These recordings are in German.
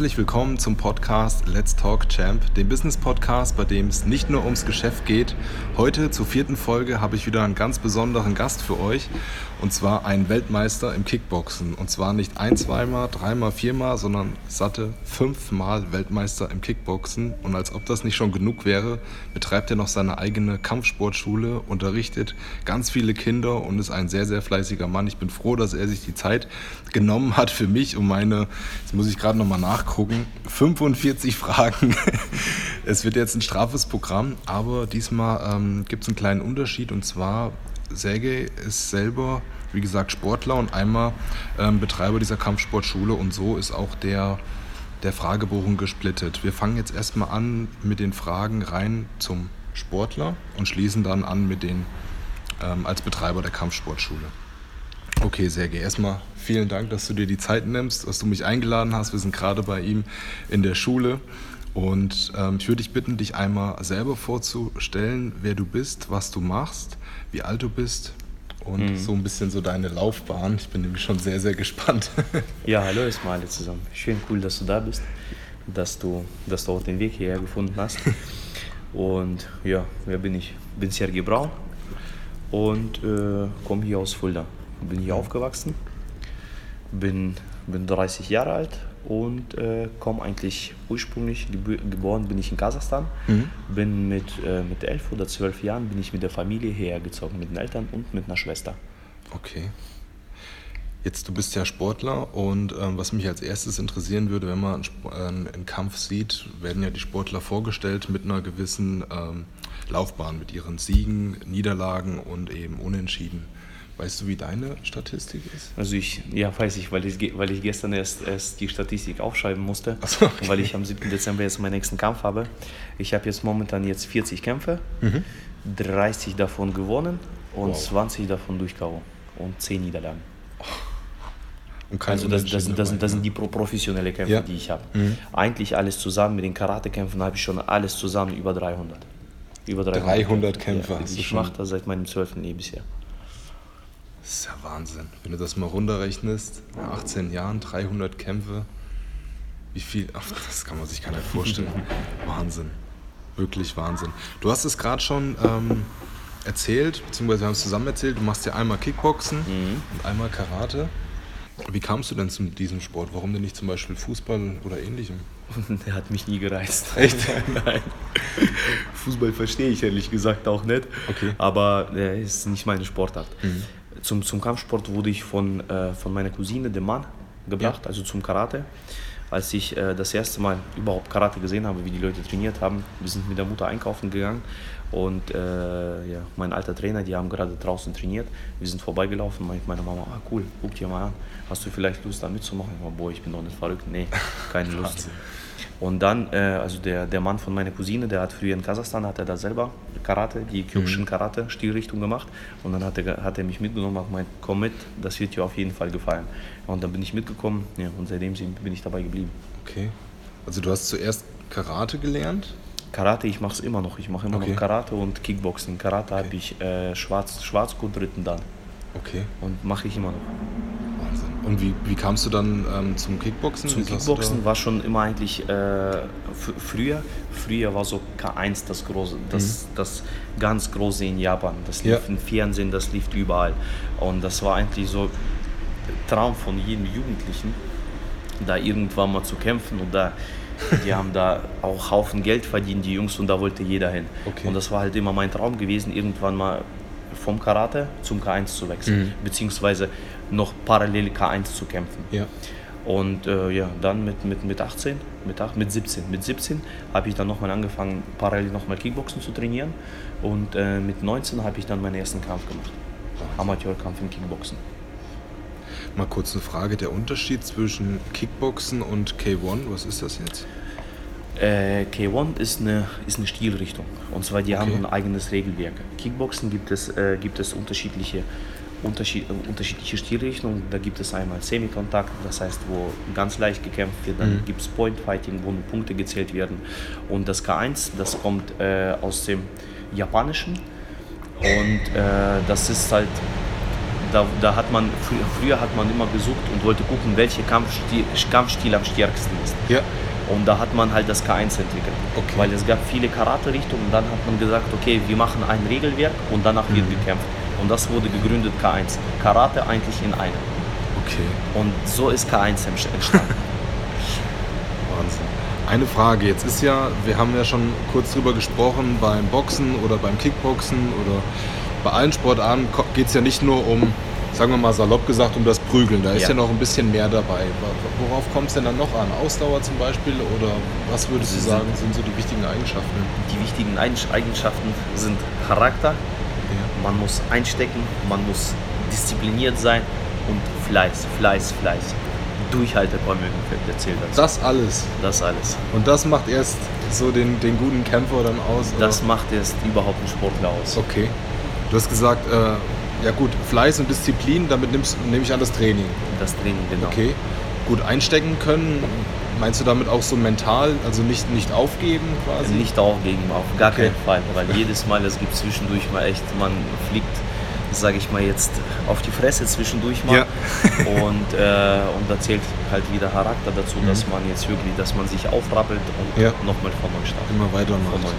Herzlich willkommen zum Podcast Let's Talk Champ, dem Business Podcast, bei dem es nicht nur ums Geschäft geht. Heute zur vierten Folge habe ich wieder einen ganz besonderen Gast für euch und zwar einen Weltmeister im Kickboxen. Und zwar nicht ein, zweimal, dreimal, viermal, sondern satte fünfmal Weltmeister im Kickboxen. Und als ob das nicht schon genug wäre, betreibt er noch seine eigene Kampfsportschule, unterrichtet ganz viele Kinder und ist ein sehr, sehr fleißiger Mann. Ich bin froh, dass er sich die Zeit genommen hat für mich, um meine, jetzt muss ich gerade nochmal nachgucken, 45 Fragen. es wird jetzt ein strafes Programm, aber diesmal ähm, gibt es einen kleinen Unterschied und zwar Sergej ist selber, wie gesagt, Sportler und einmal ähm, Betreiber dieser Kampfsportschule und so ist auch der, der Fragebogen gesplittet. Wir fangen jetzt erstmal an mit den Fragen rein zum Sportler und schließen dann an mit den ähm, als Betreiber der Kampfsportschule. Okay, Sergej, erstmal vielen Dank, dass du dir die Zeit nimmst, dass du mich eingeladen hast. Wir sind gerade bei ihm in der Schule. Und ähm, ich würde dich bitten, dich einmal selber vorzustellen, wer du bist, was du machst, wie alt du bist und mhm. so ein bisschen so deine Laufbahn. Ich bin nämlich schon sehr, sehr gespannt. ja, hallo erstmal alle zusammen. Schön cool, dass du da bist, dass du, dass du auch den Weg hierher gefunden hast. Und ja, wer bin ich? Bin Sergei Braun und äh, komme hier aus Fulda. Bin hier aufgewachsen, bin, bin 30 Jahre alt, und äh, komme eigentlich ursprünglich, geboren bin ich in Kasachstan, mhm. bin mit, äh, mit elf oder zwölf Jahren bin ich mit der Familie hergezogen, mit den Eltern und mit einer Schwester. Okay. Jetzt, du bist ja Sportler und ähm, was mich als erstes interessieren würde, wenn man einen, äh, einen, Kampf sieht, werden ja die Sportler vorgestellt mit einer gewissen ähm, Laufbahn, mit ihren Siegen, Niederlagen und eben Unentschieden. Weißt du, wie deine Statistik ist? Also ich, ja, weiß ich, weil ich, weil ich gestern erst, erst die Statistik aufschreiben musste, so, okay. weil ich am 7. Dezember jetzt meinen nächsten Kampf habe. Ich habe jetzt momentan jetzt 40 Kämpfe, mhm. 30 davon gewonnen und wow. 20 davon durch K.O. und 10 Niederlagen. also das, das, das, das, das sind die professionellen Kämpfe, ja. die ich habe. Mhm. Eigentlich alles zusammen, mit den Karatekämpfen habe ich schon alles zusammen über 300. Über 300, 300 Kämpfe. Ja, ich mache das seit meinem 12. Lebensjahr. Das ist ja Wahnsinn. Wenn du das mal runterrechnest, in 18 Jahren, 300 Kämpfe, wie viel, ach, das kann man sich gar nicht vorstellen. Wahnsinn. Wirklich Wahnsinn. Du hast es gerade schon ähm, erzählt, beziehungsweise wir haben es zusammen erzählt, du machst ja einmal Kickboxen mhm. und einmal Karate. Wie kamst du denn zu diesem Sport? Warum denn nicht zum Beispiel Fußball oder ähnlichem? Der hat mich nie gereizt. Echt? Nein. Fußball verstehe ich ehrlich gesagt auch nicht. Okay. Aber er ist nicht meine Sportart. Mhm. Zum, zum Kampfsport wurde ich von, äh, von meiner Cousine, dem Mann, gebracht, ja. also zum Karate. Als ich äh, das erste Mal überhaupt Karate gesehen habe, wie die Leute trainiert haben, wir sind mit der Mutter einkaufen gegangen und äh, ja, mein alter Trainer, die haben gerade draußen trainiert. Wir sind vorbeigelaufen, meint meine Mama, ah cool, guck dir mal an, hast du vielleicht Lust da mitzumachen? Ich war, boah, ich bin doch nicht verrückt, nee, keine Lust. Und dann, äh, also der, der Mann von meiner Cousine, der hat früher in Kasachstan, hat er da selber Karate, die Kyokushin mhm. Karate Stilrichtung gemacht. Und dann hat er, hat er mich mitgenommen und gemeint, komm mit, das wird dir auf jeden Fall gefallen. Und dann bin ich mitgekommen ja, und seitdem bin ich dabei geblieben. Okay. Also du hast zuerst Karate gelernt? Karate, ich mache es immer noch. Ich mache immer okay. noch Karate und Kickboxing. Karate okay. habe ich äh, Schwarz, Schwarzgurt dritten dann. Okay. Und mache ich immer noch. Wahnsinn. Und wie, wie kamst du dann ähm, zum Kickboxen? Zum Kickboxen war schon immer eigentlich äh, früher. Früher war so K1 das große, das, mhm. das ganz große in Japan. Das lief ja. im Fernsehen, das lief überall. Und das war eigentlich so Traum von jedem Jugendlichen, da irgendwann mal zu kämpfen und da die haben da auch Haufen Geld verdient, die Jungs, und da wollte jeder hin. Okay. Und das war halt immer mein Traum gewesen, irgendwann mal vom Karate zum K1 zu wechseln, mhm. beziehungsweise noch parallel K1 zu kämpfen. Ja. Und äh, ja, dann mit, mit, mit 18, mit, 8, mit 17, mit 17 habe ich dann nochmal angefangen, parallel nochmal Kickboxen zu trainieren. Und äh, mit 19 habe ich dann meinen ersten Kampf gemacht. Amateurkampf im Kickboxen. Mal kurz eine Frage, der Unterschied zwischen Kickboxen und K1, was ist das jetzt? Äh, K1 ist eine, ist eine Stilrichtung. Und zwar, die okay. haben ein eigenes Regelwerk. Kickboxen gibt es, äh, gibt es unterschiedliche, unterschied, äh, unterschiedliche Stilrichtungen. Da gibt es einmal Semikontakt, das heißt, wo ganz leicht gekämpft wird. Dann mhm. gibt es Point Fighting, wo Punkte gezählt werden. Und das K1, das kommt äh, aus dem Japanischen. Und äh, das ist halt da, da hat man, früher, früher hat man immer gesucht und wollte gucken, welcher Kampfstil, Kampfstil am stärksten ist. Ja. Und da hat man halt das K1 entwickelt. Okay. Weil es gab viele Karate-Richtungen und dann hat man gesagt, okay, wir machen ein Regelwerk und danach wird Mhm. gekämpft. Und das wurde gegründet K1. Karate eigentlich in einem. Okay. Und so ist K1 entstanden. Wahnsinn. Eine Frage, jetzt ist ja, wir haben ja schon kurz drüber gesprochen, beim Boxen oder beim Kickboxen oder bei allen Sportarten geht es ja nicht nur um, sagen wir mal salopp gesagt, um das Prügeln. Da ist ja, Ja. noch ein bisschen mehr dabei. Wo- Worauf kommt es denn dann noch an? Ausdauer zum Beispiel? Oder was würdest du sagen, sind so die wichtigen Eigenschaften? Die wichtigen Eigen- Eigenschaften sind Charakter, Ja. man muss einstecken, man muss diszipliniert sein und Fleiß, Fleiß, Fleiß. Durchhaltevermögen erzählt dazu. Das alles. Das alles. Und das macht erst so den, den guten Kämpfer dann aus? oder? Das macht erst überhaupt einen Sportler aus. Okay. Du hast gesagt, äh, ja gut, Fleiß und Disziplin, damit nimmst, nehme ich an das Training. Das Training, genau. Okay. Gut einstecken können. Meinst du damit auch so mental, also nicht, nicht aufgeben quasi? Nicht aufgeben, auf gar Okay. keinen Fall. Weil jedes Mal, es gibt zwischendurch mal echt, man fliegt, sage ich mal jetzt, auf die Fresse zwischendurch mal. Ja. Und, äh, und da zählt halt wieder Charakter dazu, Mhm. dass man jetzt wirklich, dass man sich aufrappelt und Ja. nochmal von neu startet. Immer weiter macht.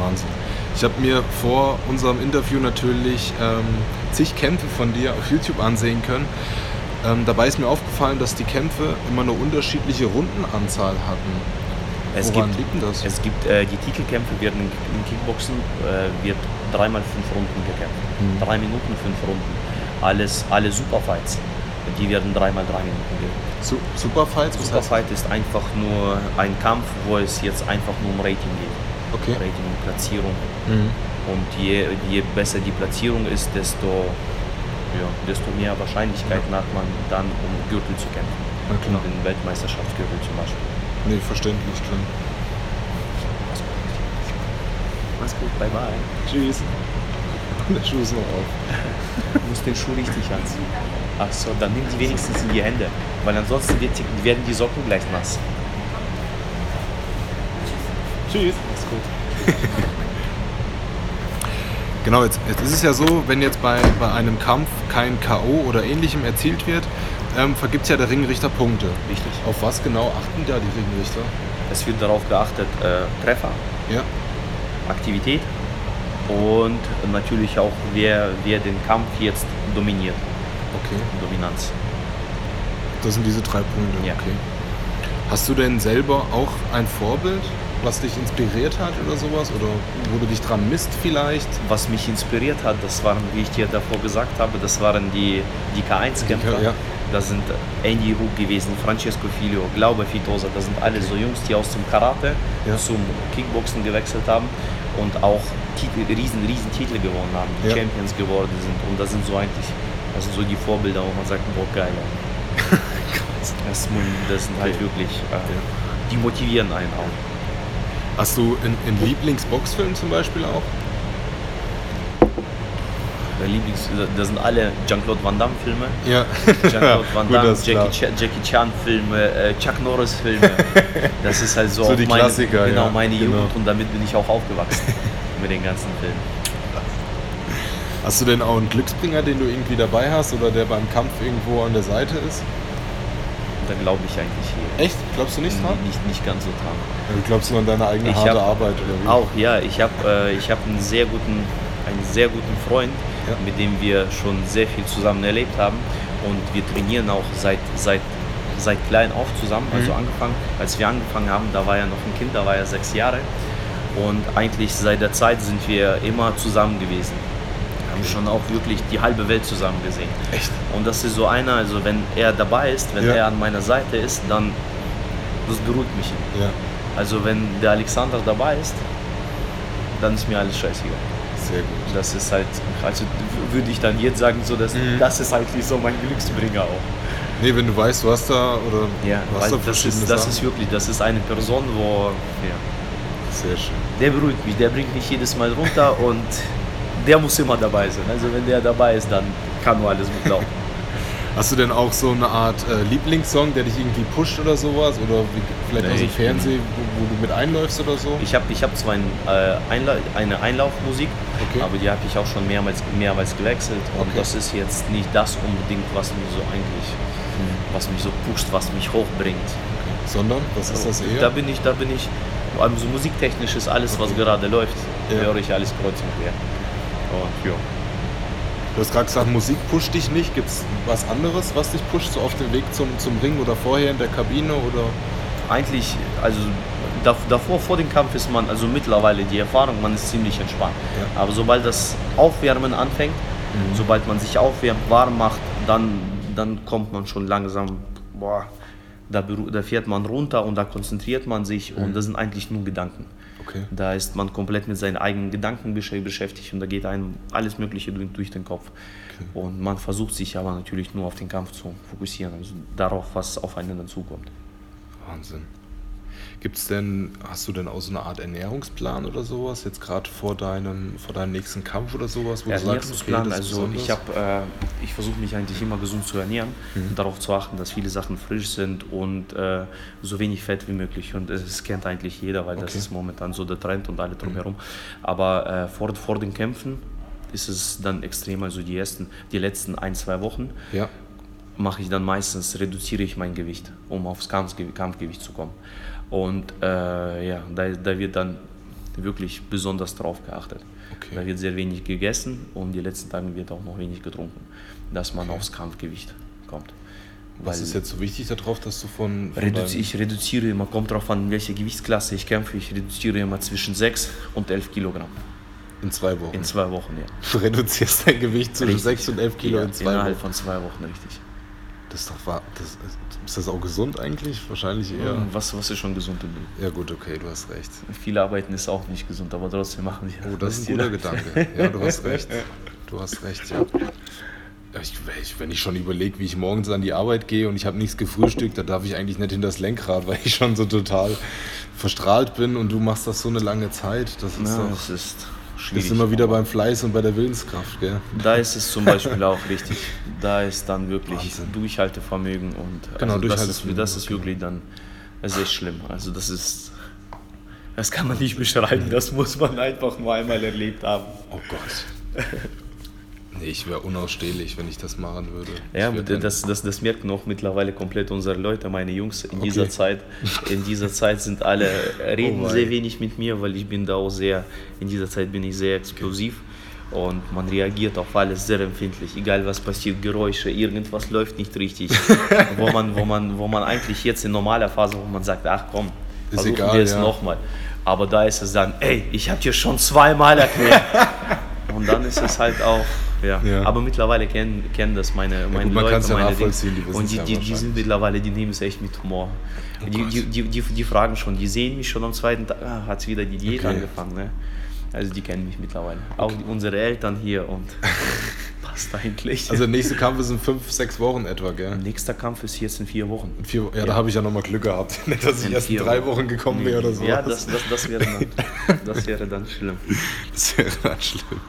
Wahnsinn. Ich habe mir vor unserem Interview natürlich ähm, zig Kämpfe von dir auf YouTube ansehen können. Ähm, dabei ist mir aufgefallen, dass die Kämpfe immer eine unterschiedliche Rundenanzahl hatten. Es Woran gibt, liegt denn das? Es gibt äh, die Titelkämpfe werden im, Kickboxen äh, wird dreimal fünf Runden gekämpft. Mhm. Drei Minuten, fünf Runden. Alles, alle Superfights, die werden dreimal drei Minuten gekämpft. Su Superfights? Superfight ist einfach nur ein Kampf, wo es jetzt einfach nur um Rating geht. Okay. Rating und Platzierung. Mhm. Und je, je besser die Platzierung ist, desto, ja, desto mehr Wahrscheinlichkeiten hat man dann, um Gürtel zu kämpfen. Na klar. Um den Weltmeisterschaftsgürtel zum Beispiel. Nee, verständlich, klar. Mach's gut, bye bye. Tschüss. Der Schuh ist noch auf. Du musst den Schuh richtig anziehen. Ach so, dann nimm die wenigstens in die Hände, weil ansonsten werden die Socken gleich nass. Tschüss. Mach's gut. Genau, jetzt, jetzt ist es ja so, wenn jetzt bei, bei einem Kampf kein K.O. oder ähnlichem erzielt wird, ähm, vergibt ja der Ringrichter Punkte. Wichtig. Auf was genau achten da die Ringrichter? Es wird darauf geachtet, äh, Treffer, Ja. Aktivität und natürlich auch, wer, wer den Kampf jetzt dominiert. Okay. Dominanz. Das sind diese drei Punkte. Ja. Okay. Hast du denn selber auch ein Vorbild, was dich inspiriert hat oder sowas? Oder wo du dich dran misst vielleicht? Was mich inspiriert hat, das waren, wie ich dir davor gesagt habe, das waren die, die K1-Kämpfer. Die K- ja. Das sind Andy Hook gewesen, Francesco Filio, Glaube Fitosa, das sind alle so Jungs, die aus dem Karate Ja. zum Kickboxen gewechselt haben und auch Titel, riesen, riesen Titel gewonnen haben, die Ja. Champions geworden sind. Und das sind so eigentlich, das sind so die Vorbilder, wo man sagt, boah, geil. das, das sind halt wirklich, äh, die motivieren einen auch. Hast du einen, Lieblingsboxfilm zum Beispiel auch? Der Lieblings, das sind alle Jean-Claude Van Damme Filme. Ja. Jean-Claude Van Gut, Damme, klar. Jackie, Chan, Jackie Chan Filme, äh, Chuck Norris Filme. Das ist halt so, So die meine, Klassiker, genau, ja, meine genau. Jugend und damit bin ich auch aufgewachsen mit den ganzen Filmen. Hast du denn auch einen Glücksbringer, den du irgendwie dabei hast oder der beim Kampf irgendwo an der Seite ist? Da glaube ich eigentlich hier. Echt? Glaubst du nicht dran? Nicht, nicht ganz so dran. Also glaubst du an deine eigene Ich harte hab- Arbeit oder wie? Auch ja, ich habe äh, ich hab einen sehr guten, einen sehr guten Freund, Ja. mit dem wir schon sehr viel zusammen erlebt haben und wir trainieren auch seit seit seit klein auf zusammen. Also Mhm. angefangen, als wir angefangen haben, da war er noch ein Kind, da war er sechs Jahre und eigentlich seit der Zeit sind wir immer zusammen gewesen. Haben schon auch wirklich die halbe Welt zusammen gesehen. Echt? Und das ist so einer, also wenn er dabei ist, wenn Ja. er an meiner Seite ist, dann das beruhigt mich. Ja, Also wenn der Alexander dabei ist, dann ist mir alles scheißegal. sehr gut. Das ist halt, also würde ich dann jetzt sagen, so dass Mhm. das ist eigentlich so mein Glücksbringer auch. Nee, wenn du weißt, hast da oder Ja, weil da das ist, das Sachen. ist wirklich, das ist eine Person, wo ja, sehr schön. der beruhigt mich, der bringt mich jedes Mal runter und der muss immer dabei sein. Also wenn der dabei ist, dann kann nur alles gut laufen. Hast du denn auch so eine Art äh, Lieblingssong, der dich irgendwie pusht oder sowas? Oder wie, vielleicht Nee, aus dem Fernsehen, wo, wo du mit einläufst oder so? Ich habe ich hab zwar ein, äh, Einla eine Einlaufmusik, Okay. aber die habe ich auch schon mehrmals, mehrmals gewechselt. Und Okay. das ist jetzt nicht das unbedingt, was mich so eigentlich, was mich so pusht, was mich hochbringt. Sondern, was ist das eher? Da bin ich, da bin ich, also musiktechnisch ist alles, was gerade läuft, Ja. höre ich alles kreuz und quer. Und ja. Du hast gerade gesagt, Musik pusht dich nicht. Gibt es was anderes, was dich pusht, so auf dem Weg zum, zum Ring oder vorher in der Kabine? Oder? Eigentlich, also dav- davor, vor dem Kampf ist man, also mittlerweile die Erfahrung, man ist ziemlich entspannt. Ja. Aber sobald das Aufwärmen anfängt, sobald man sich aufwärmt, warm macht, dann, dann kommt man schon langsam, boah, da, da fährt man runter und da konzentriert man sich und das sind eigentlich nur Gedanken. Okay. Da ist man komplett mit seinen eigenen Gedanken besch- beschäftigt und da geht einem alles Mögliche durch, durch den Kopf. Und man versucht sich aber natürlich nur auf den Kampf zu fokussieren, also darauf, was auf einen dann zukommt. Wahnsinn. Gibt's denn, hast du denn auch so eine Art Ernährungsplan oder sowas? Jetzt gerade vor deinem, vor deinem nächsten Kampf oder sowas, wo du sagst, okay, Ernährungsplan, das also ich habe, äh, ich versuche mich eigentlich immer gesund zu ernähren und darauf zu achten, dass viele Sachen frisch sind und äh, so wenig Fett wie möglich. Und es das kennt eigentlich jeder, weil das Okay. ist momentan so der Trend und alle drumherum. Aber äh, vor, vor den Kämpfen ist es dann extrem, also die ersten, die letzten ein, zwei Wochen Ja, mache ich dann meistens, reduziere ich mein Gewicht, um aufs Kampfge Kampfgewicht zu kommen. Und äh, ja, da, da wird dann wirklich besonders drauf geachtet. Okay. Da wird sehr wenig gegessen und die letzten Tage wird auch noch wenig getrunken, dass man aufs Kampfgewicht kommt. was Weil ist jetzt so wichtig darauf, dass du von, von reduzi ich reduziere immer, kommt darauf an, in welche Gewichtsklasse ich kämpfe, ich reduziere immer zwischen 6 und 11 Kilogramm in zwei Wochen? in zwei Wochen. Ja. Du reduzierst dein Gewicht zwischen Richtig. 6 und 11 Kilo ja, in zwei innerhalb Wochen. von zwei Wochen, richtig. Das ist doch wahr. Das ist, ist das auch gesund eigentlich? Wahrscheinlich eher. Was, was ist schon gesund im Leben? Ja gut, okay, du hast recht. Viel arbeiten ist auch nicht gesund, aber trotzdem machen wir. Oh, das ist ein guter Gedanke. Ja, du hast recht. Du hast recht, ja. Ich, wenn ich schon überlege, wie ich morgens an die Arbeit gehe und ich habe nichts gefrühstückt, da darf ich eigentlich nicht in das Lenkrad, weil ich schon so total verstrahlt bin und du machst das so eine lange Zeit. Das ist Ja, doch. es ist Das schwierig. ist immer wieder beim Fleiß und bei der Willenskraft, gell? Da ist es zum Beispiel auch richtig. Da ist dann wirklich Wahnsinn. Durchhaltevermögen und Genau, also das, ist, das ist wirklich dann das ist echt schlimm. Also das ist das kann man nicht beschreiben, das muss man einfach nur einmal erlebt haben. Oh Gott. Ich wäre unausstehlich, wenn ich das machen würde. Ja, das, das, das merken auch mittlerweile komplett unsere Leute, meine Jungs in dieser Okay. Zeit. In dieser Zeit sind alle, reden Oh wei. sehr wenig mit mir, weil ich bin da auch sehr, in dieser Zeit bin ich sehr explosiv. Und man reagiert auf alles sehr empfindlich, egal was passiert, Geräusche, irgendwas läuft nicht richtig. wo, man, wo, man, wo man eigentlich jetzt in normaler Phase, wo man sagt, ach komm, Ist egal, wir es ja. nochmal. Aber da ist es dann, ey, ich habe dir schon zweimal erklärt. Und dann ist es halt auch, ja. Ja. Aber mittlerweile kennen, kennen das meine, meine gut, man Leute, ja meine die Und die, ja die, die sind mittlerweile, die nehmen es echt mit Humor. die, Gott. die, die, die, die fragen schon, die sehen mich schon am zweiten Tag, ah, hat wieder die Diät Okay. angefangen. Ne? Also die kennen mich mittlerweile. Auch die, unsere Eltern hier und passt eigentlich. Also der nächste Kampf ist in fünf, sechs Wochen etwa, gell? Nächster Kampf ist jetzt in vier Wochen. In vier, ja, da habe ich ja nochmal Glück gehabt. Nicht, dass ich In erst in drei Wochen gekommen wäre oder so. Ja, das, das, das, wäre dann, das wäre dann schlimm. Das wäre dann schlimm.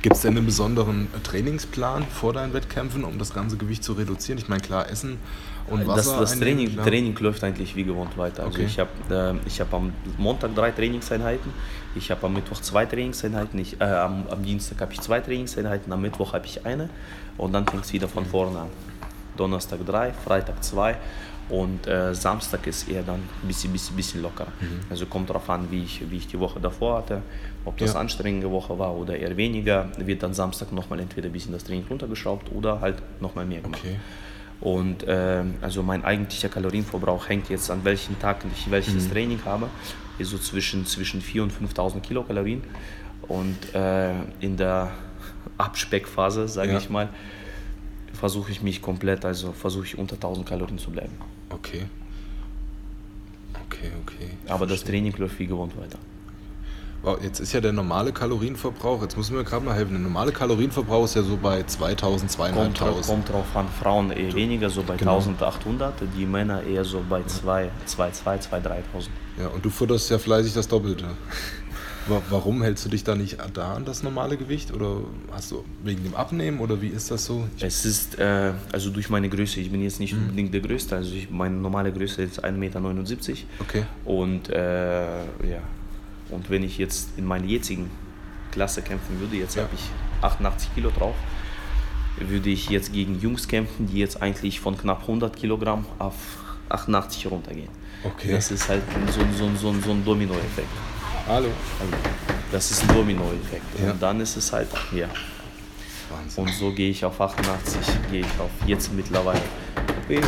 Gibt es denn einen besonderen Trainingsplan vor deinen Wettkämpfen, um das ganze Gewicht zu reduzieren? Ich meine, klar, Essen und Das, Wasser. das einnehmen, Training, klar. Training läuft eigentlich wie gewohnt weiter. Also Okay. ich habe äh, ich hab am Montag drei Trainingseinheiten, ich habe am Mittwoch zwei Trainingseinheiten, ich, äh, am, am Dienstag habe ich zwei Trainingseinheiten, am Mittwoch habe ich eine und dann fängt es wieder von vorne an. Donnerstag drei, Freitag zwei und äh, Samstag ist eher dann ein bisschen, bisschen, bisschen lockerer. Mhm. Also kommt darauf an, wie ich, wie ich die Woche davor hatte, ob das Ja. anstrengende Woche war oder eher weniger, wird dann Samstag nochmal entweder ein bisschen das Training runtergeschraubt oder halt nochmal mehr gemacht. Okay. Und ähm, also mein eigentlicher Kalorienverbrauch hängt jetzt an welchen Tag ich welches Mhm. Training habe, ist so zwischen, zwischen 4.000 und 5.000 Kilokalorien. Und äh, in der Abspeckphase, sage Ja. ich mal, versuche ich mich komplett, also versuche ich unter 1.000 Kalorien zu bleiben. Okay. Okay, okay. Aber das Verstehe. Training läuft wie gewohnt weiter. Wow, Jetzt ist ja der normale Kalorienverbrauch, jetzt muss mir gerade mal helfen, der normale Kalorienverbrauch ist ja so bei 2000, Kommt, 2500. kommt drauf an, Frauen eher weniger, so bei Genau. 1.800, die Männer eher so bei 2, 2, 2, 2, 3.000. Ja, und du futterst ja fleißig das Doppelte. Warum hältst du dich da nicht da an das normale Gewicht? Oder hast du wegen dem Abnehmen oder wie ist das so? Es ist, äh, also durch meine Größe, ich bin jetzt nicht mhm. unbedingt der Größte, also ich, meine normale Größe ist 1,79 Meter. Okay. Und äh, ja, und wenn ich jetzt in meiner jetzigen Klasse kämpfen würde, jetzt ja. habe ich 88 Kilo drauf, würde ich jetzt gegen Jungs kämpfen, die jetzt eigentlich von knapp 100 Kilogramm auf 88 runtergehen. Okay. Das ist halt so, so, so, so ein Domino-Effekt. Hallo. Das ist ein Domino-Effekt. Ja. Und dann ist es halt, ja. Wahnsinn. Und so gehe ich auf 88, gehe ich auf jetzt mittlerweile, gehe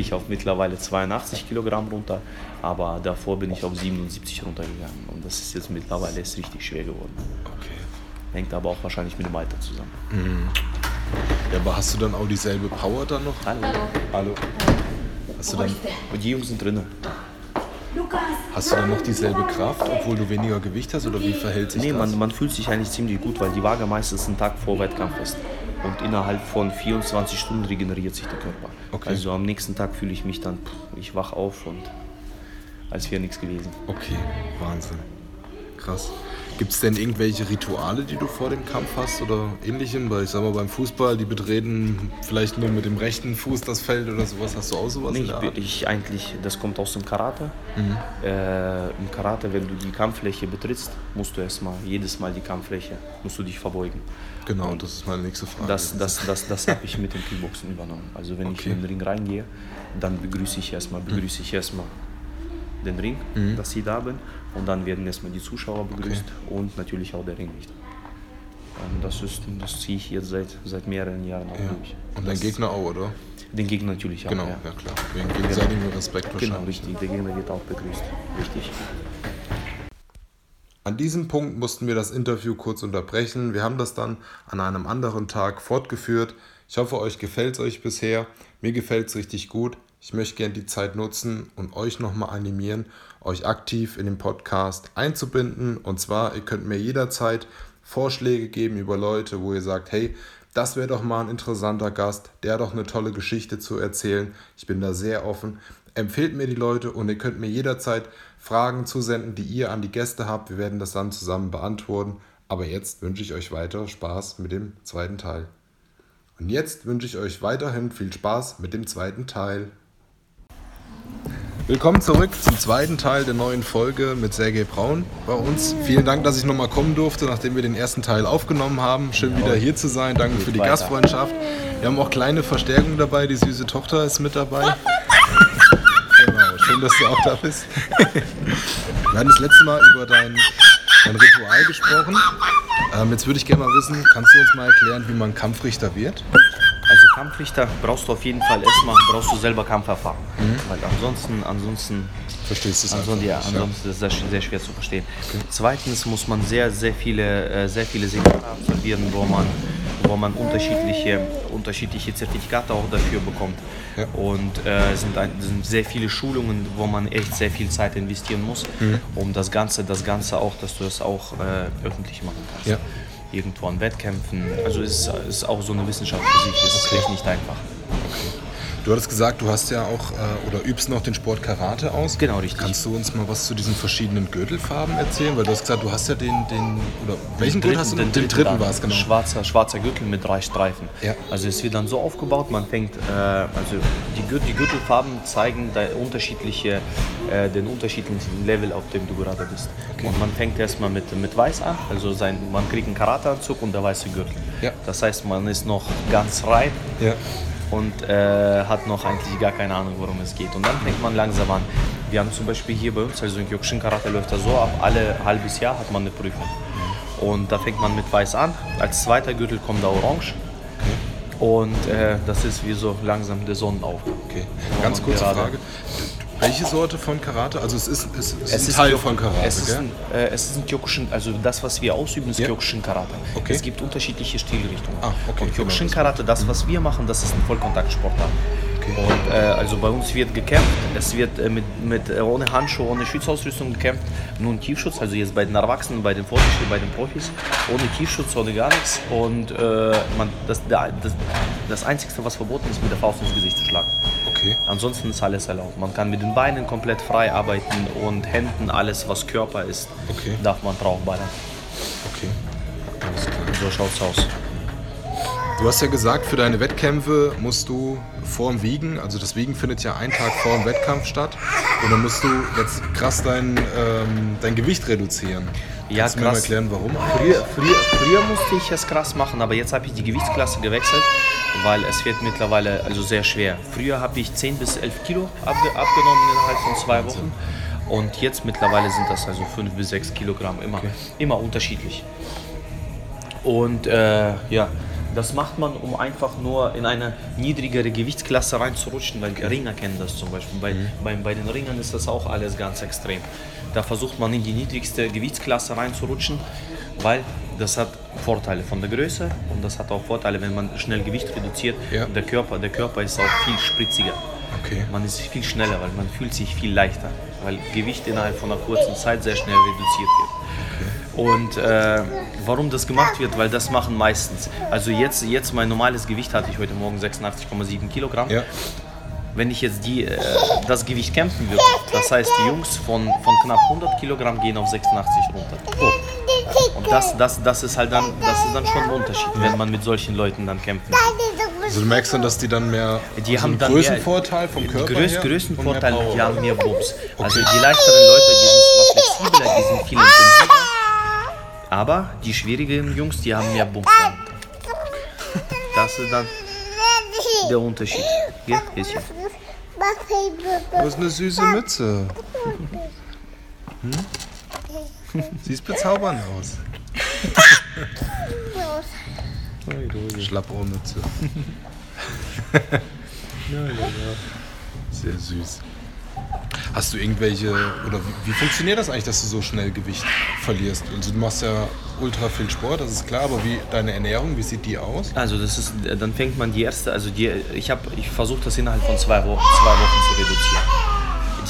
ich auf mittlerweile 82 Kilogramm runter, aber davor bin ich auf 77 runtergegangen und das ist jetzt mittlerweile ist richtig schwer geworden. Okay. Hängt aber auch wahrscheinlich mit dem Alter zusammen. Mhm. Ja, aber hast du dann auch dieselbe Power dann noch? Hallo. Hallo. Hast du dann, und die Jungs sind drinnen. Hast du dann noch dieselbe Kraft, obwohl du weniger Gewicht hast oder wie verhält sich nee, das? Nee, man, man fühlt sich eigentlich ziemlich gut, weil die Waage meistens einen Tag vor Wettkampf ist. Und innerhalb von 24 Stunden regeneriert sich der Körper. Okay. Also am nächsten Tag fühle ich mich dann, ich wach auf und als wäre nichts gewesen. Okay, Wahnsinn. Krass. Gibt es denn irgendwelche Rituale, die du vor dem Kampf hast oder ähnlichem? Weil ich sag mal, beim Fußball, die betreten vielleicht nur mit dem rechten Fuß das Feld oder sowas. Hast du auch sowas? Nee, ich, ich, eigentlich, das kommt aus dem Karate. Mhm. Äh, Im Karate, wenn du die Kampffläche betrittst, musst du erstmal jedes Mal die Kampffläche, musst du dich verbeugen. Genau, Und das ist meine nächste Frage. Das, das, das, das habe ich mit dem Kickboxen übernommen. Also wenn okay. ich in den Ring reingehe, dann begrüße ich erstmal, begrüße ich erstmal den Ring, mhm. dass ich da bin. Und dann werden erstmal die Zuschauer begrüßt okay. und natürlich auch der Ringrichter. Und das, ist, das ziehe ich jetzt seit, seit mehreren Jahren auch ja. durch. Und dein Gegner auch, oder? Den Gegner natürlich auch. Genau, ja, ja klar. Wegen gegenseitigem genau. Respekt wahrscheinlich. Genau, richtig. Der Gegner wird auch begrüßt. Richtig. An diesem Punkt mussten wir das Interview kurz unterbrechen. Wir haben das dann an einem anderen Tag fortgeführt. Ich hoffe, euch gefällt es euch bisher. Mir gefällt es richtig gut. Ich möchte gerne die Zeit nutzen und euch nochmal animieren, euch aktiv in den Podcast einzubinden. Und zwar, ihr könnt mir jederzeit Vorschläge geben über Leute, wo ihr sagt, hey, das wäre doch mal ein interessanter Gast, der hat doch eine tolle Geschichte zu erzählen. Ich bin da sehr offen. Empfehlt mir die Leute und ihr könnt mir jederzeit Fragen zusenden, die ihr an die Gäste habt. Wir werden das dann zusammen beantworten. Aber jetzt wünsche ich euch weiter Spaß mit dem zweiten Teil. Und jetzt wünsche ich euch weiterhin viel Spaß mit dem zweiten Teil. Willkommen zurück zum zweiten Teil der neuen Folge mit Sergej Braun bei uns. Vielen Dank, dass ich nochmal kommen durfte, nachdem wir den ersten Teil aufgenommen haben. Schön wieder hier zu sein. Danke für die Gastfreundschaft. Wir haben auch kleine Verstärkungen dabei. Die süße Tochter ist mit dabei. genau, schön, dass du auch da bist. Wir hatten das letzte Mal über dein, dein Ritual gesprochen. Ähm, jetzt würde ich gerne mal wissen, kannst du uns mal erklären, wie man Kampfrichter wird? Kampfrichter brauchst du auf jeden Fall erstmal, brauchst du selber Kampferfahrung. Mhm. Weil ansonsten, ansonsten Verstehst du es ansonsten, ja, ansonsten ist das sehr schwer zu verstehen. Okay. Zweitens muss man sehr, sehr viele, äh, sehr viele Seminare absolvieren, wo man, wo man unterschiedliche, unterschiedliche Zertifikate auch dafür bekommt. Ja. Und äh, es sind, ein, sind sehr viele Schulungen, wo man echt sehr viel Zeit investieren muss, mhm. um das Ganze, das Ganze auch, dass du das auch äh, öffentlich machen kannst. Ja irgendwo an Wettkämpfen. Also es ist, auch so eine Wissenschaft für sich. Es ist okay. nicht einfach. Okay. Du hattest gesagt, du hast ja auch äh, oder übst noch den Sport Karate aus. Genau, richtig. Kannst du uns mal was zu diesen verschiedenen Gürtelfarben erzählen? Weil du hast gesagt, du hast ja den, den oder welchen Gürtel hast du? Den, den dritten war es, genau. Schwarzer, schwarzer Gürtel mit drei Streifen. Ja. Also es wird dann so aufgebaut, man fängt, äh, also die, die Gürtelfarben zeigen unterschiedliche, äh, den unterschiedlichen Level, auf dem du gerade bist. Okay. Und man fängt erstmal mit, mit Weiß an, also sein, man kriegt einen Karateanzug und der weiße Gürtel. Ja. Das heißt, man ist noch ganz rein. Ja und äh, hat noch eigentlich gar keine Ahnung, worum es geht. Und dann fängt man langsam an. Wir haben zum Beispiel hier bei uns, also in Kyokushin Karate läuft das so, ab alle halbes Jahr hat man eine Prüfung. Und da fängt man mit Weiß an. Als zweiter Gürtel kommt da Orange. Und äh, das ist wie so langsam der Sonnenaufgang. Okay. Ganz kurze Frage. Welche Sorte von Karate? Also es ist, es ist es ein ist Teil von Karate, es ist ein, äh, es ist ein Kyokushin, also das, was wir ausüben, ist ja. Kyokushin Karate. Okay. Es gibt unterschiedliche Stilrichtungen. Ah, okay. Und Kyokushin Karate, das, was wir machen, das ist ein Vollkontaktsportart. Okay. Und äh, also bei uns wird gekämpft, es wird äh, mit, mit, äh, ohne Handschuhe, ohne Schutzausrüstung gekämpft, nur Tiefschutz, also jetzt bei den Erwachsenen, bei den Vorsichtigen, bei den Profis, ohne Tiefschutz, ohne gar nichts. Und äh, man, das, das, das Einzige, was verboten ist, mit der Faust ins Gesicht zu schlagen. Okay. Ansonsten ist alles erlaubt. Man kann mit den Beinen komplett frei arbeiten und Händen, alles was Körper ist, okay. darf man drauf ballern. Okay. Alles klar. So schaut's aus. Du hast ja gesagt, für deine Wettkämpfe musst du vor dem Wiegen, also das Wiegen findet ja einen Tag vor dem Wettkampf statt, und dann musst du jetzt krass dein, ähm, dein Gewicht reduzieren. Ja, Kannst du mir mal erklären, warum? Früher, früher, früher musste ich es krass machen, aber jetzt habe ich die Gewichtsklasse gewechselt, weil es wird mittlerweile also sehr schwer. Früher habe ich 10 bis 11 Kilo abge abgenommen innerhalb von zwei Wochen. Und jetzt mittlerweile sind das also 5 bis 6 Kilogramm, immer, okay. immer unterschiedlich. Und äh, ja, das macht man, um einfach nur in eine niedrigere Gewichtsklasse reinzurutschen, weil okay. Ringer kennen das zum Beispiel. Bei, mhm. bei, bei den Ringern ist das auch alles ganz extrem. Da versucht man in die niedrigste Gewichtsklasse reinzurutschen, weil das hat Vorteile von der Größe und das hat auch Vorteile, wenn man schnell Gewicht reduziert. Ja. Der, Körper, der Körper ist auch viel spritziger. Okay. Man ist viel schneller, weil man fühlt sich viel leichter, weil Gewicht innerhalb von einer kurzen Zeit sehr schnell reduziert wird. Und äh, warum das gemacht wird, weil das machen meistens. Also jetzt, jetzt mein normales Gewicht hatte ich heute Morgen 86,7 Kilogramm. Ja. Wenn ich jetzt die, äh, das Gewicht kämpfen würde, das heißt die Jungs von, von knapp 100 Kilogramm gehen auf 86 runter. Oh. Und das, das, das, ist halt dann, das ist dann schon ein Unterschied, wenn man mit solchen Leuten dann kämpfen Also du merkst dann, dass die dann mehr die haben dann Größenvorteil vom Körper Größ, her? Größenvorteil, die haben mehr Bums. Okay. Also die leichteren Leute, die sind zwar flexibler, die sind viel intensiver, aber die schwierigen Jungs, die haben mehr Bums. Das ist dann der Unterschied. Hier, Häschen. Du hast eine süße Mütze. Hm? Siehst bezaubernd aus. Schlappohrmütze. Sehr süß. Hast du irgendwelche, oder wie, wie, funktioniert das eigentlich, dass du so schnell Gewicht verlierst? Also du machst ja ultra viel Sport, das ist klar, aber wie deine Ernährung, wie sieht die aus? Also das ist, dann fängt man die erste, also die, ich habe, ich versuche das innerhalb von zwei Wochen, zwei Wochen zu reduzieren.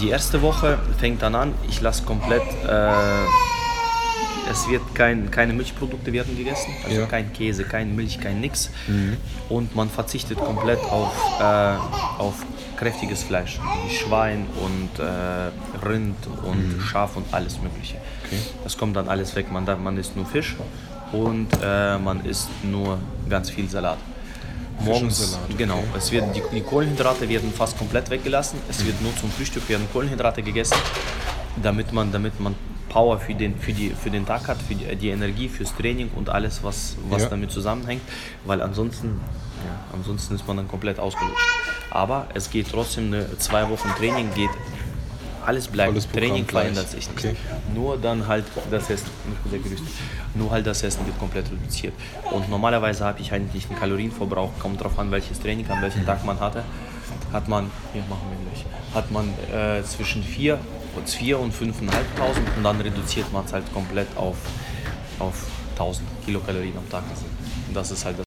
Die erste Woche fängt dann an, ich lasse komplett, äh, es wird kein, keine Milchprodukte werden gegessen, also ja. kein Käse, kein Milch, kein nix. Mhm. Und man verzichtet komplett auf, äh, auf kräftiges Fleisch, wie Schwein und äh, Rind und mhm. Schaf und alles Mögliche. Okay. Das kommt dann alles weg. Man, man isst nur Fisch und äh, man isst nur ganz viel Salat. Morgens, Salat, okay. genau. Es werden, die, die, Kohlenhydrate werden fast komplett weggelassen. Es mhm. wird nur zum Frühstück werden Kohlenhydrate gegessen, damit man, damit man Power für den, für, die, für den Tag hat, für die, die Energie, fürs Training und alles, was, was ja. damit zusammenhängt. Weil ansonsten, ja, ansonsten ist man dann komplett ausgelutscht. Aber es geht trotzdem eine zwei Wochen Training, geht alles bleibt. Alles Training verändert sich nicht. Okay. Nur dann halt das Essen, nur halt das Essen wird komplett reduziert. Und normalerweise habe ich eigentlich einen Kalorienverbrauch, kommt darauf an, welches Training, an welchem Tag man hatte, hat man, hier machen wir gleich, hat man äh, zwischen 4 und 4 und 5.500 und dann reduziert man es halt komplett auf, auf 1000 Kilokalorien am Tag. Und das ist halt das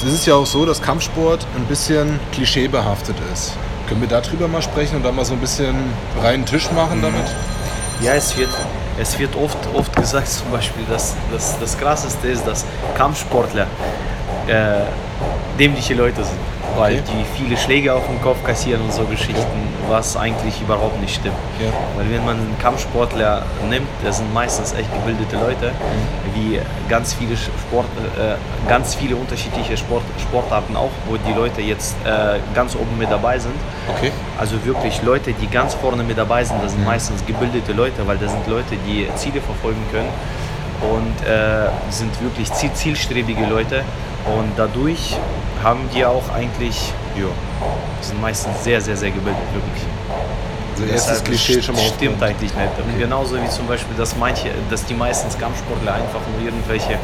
Jetzt ist es ja auch so, dass Kampfsport ein bisschen klischeebehaftet ist. Können wir darüber mal sprechen und dann mal so ein bisschen reinen Tisch machen damit? Ja, es wird, es wird oft, oft gesagt, zum Beispiel, dass, dass das Krasseste ist, dass Kampfsportler äh, dämliche Leute sind weil okay. die viele Schläge auf den Kopf kassieren und so Geschichten, was eigentlich überhaupt nicht stimmt. Ja. Weil wenn man einen Kampfsportler nimmt, das sind meistens echt gebildete Leute, mhm. wie ganz viele Sport, äh, ganz viele unterschiedliche Sport, Sportarten auch, wo die Leute jetzt äh, ganz oben mit dabei sind. Okay. Also wirklich Leute, die ganz vorne mit dabei sind, das sind mhm. meistens gebildete Leute, weil das sind Leute, die Ziele verfolgen können und äh, sind wirklich zielstrebige Leute und dadurch haben die auch eigentlich, ja, sind meistens sehr, sehr, sehr gebildet, wirklich. Also erstes Klischee schon mal Stimmt eigentlich nicht. Okay. genauso wie zum Beispiel, dass manche, dass die meisten Kampfsportler einfach nur irgendwelche,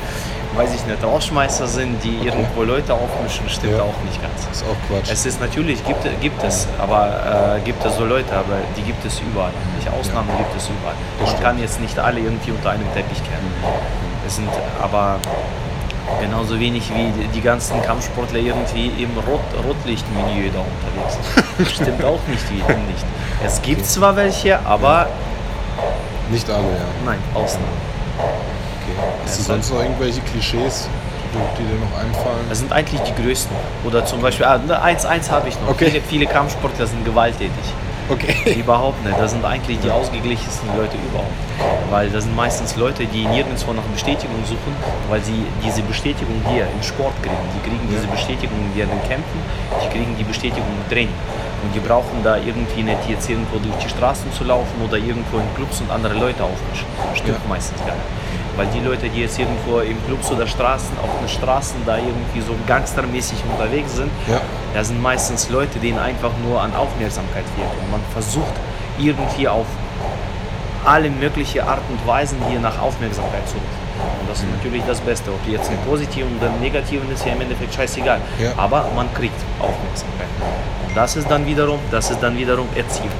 weiß ich nicht, Rauschmeister sind, die okay. irgendwo Leute aufmischen, stimmt ja. auch nicht ganz. Das ist auch Quatsch. Es ist natürlich, gibt, gibt es, aber äh, gibt es so Leute, aber die gibt es überall. Welche Ausnahmen ja. gibt es überall. Das Man kann jetzt nicht alle irgendwie unter einem Teppich kennen. Mhm. Es sind aber Genauso wenig wie die ganzen Kampfsportler irgendwie im Rot Rotlichtmilieu da unterwegs sind. Stimmt auch nicht, wie nicht. Es gibt zwar welche, aber. Nicht alle, ja. Nein, Ausnahmen. Okay. Hast du sonst noch irgendwelche Klischees, die die dir noch einfallen? Das sind eigentlich die größten. Oder zum Beispiel, ah, ne, eins, eins habe ich noch. Okay. Viele, viele Kampfsportler sind gewalttätig. Okay. Überhaupt nicht. Das sind eigentlich die ausgeglichensten Leute überhaupt. Weil das sind meistens Leute, die nirgendwo nach Bestätigung suchen, weil sie diese Bestätigung hier im Sport kriegen. Die kriegen diese Bestätigung hier in den Kämpfen, die kriegen die Bestätigung im Training. Und die brauchen da irgendwie nicht jetzt irgendwo durch die Straßen zu laufen oder irgendwo in Clubs und andere Leute aufmischen. Stimmt Ja. meistens gar nicht. Weil die Leute, die jetzt irgendwo im Clubs oder Straßen, auf den Straßen da irgendwie so gangstermäßig unterwegs sind, Ja. das sind meistens Leute, denen einfach nur an Aufmerksamkeit fehlt. Und man versucht irgendwie auf alle möglichen Art und Weisen hier nach Aufmerksamkeit zu rufen. Und das ist natürlich das Beste. Ob die jetzt im Positiven oder im Negativen ist ja im Endeffekt scheißegal. Ja. Aber man kriegt Aufmerksamkeit. Und das ist dann wiederum, das ist dann wiederum Erziehung.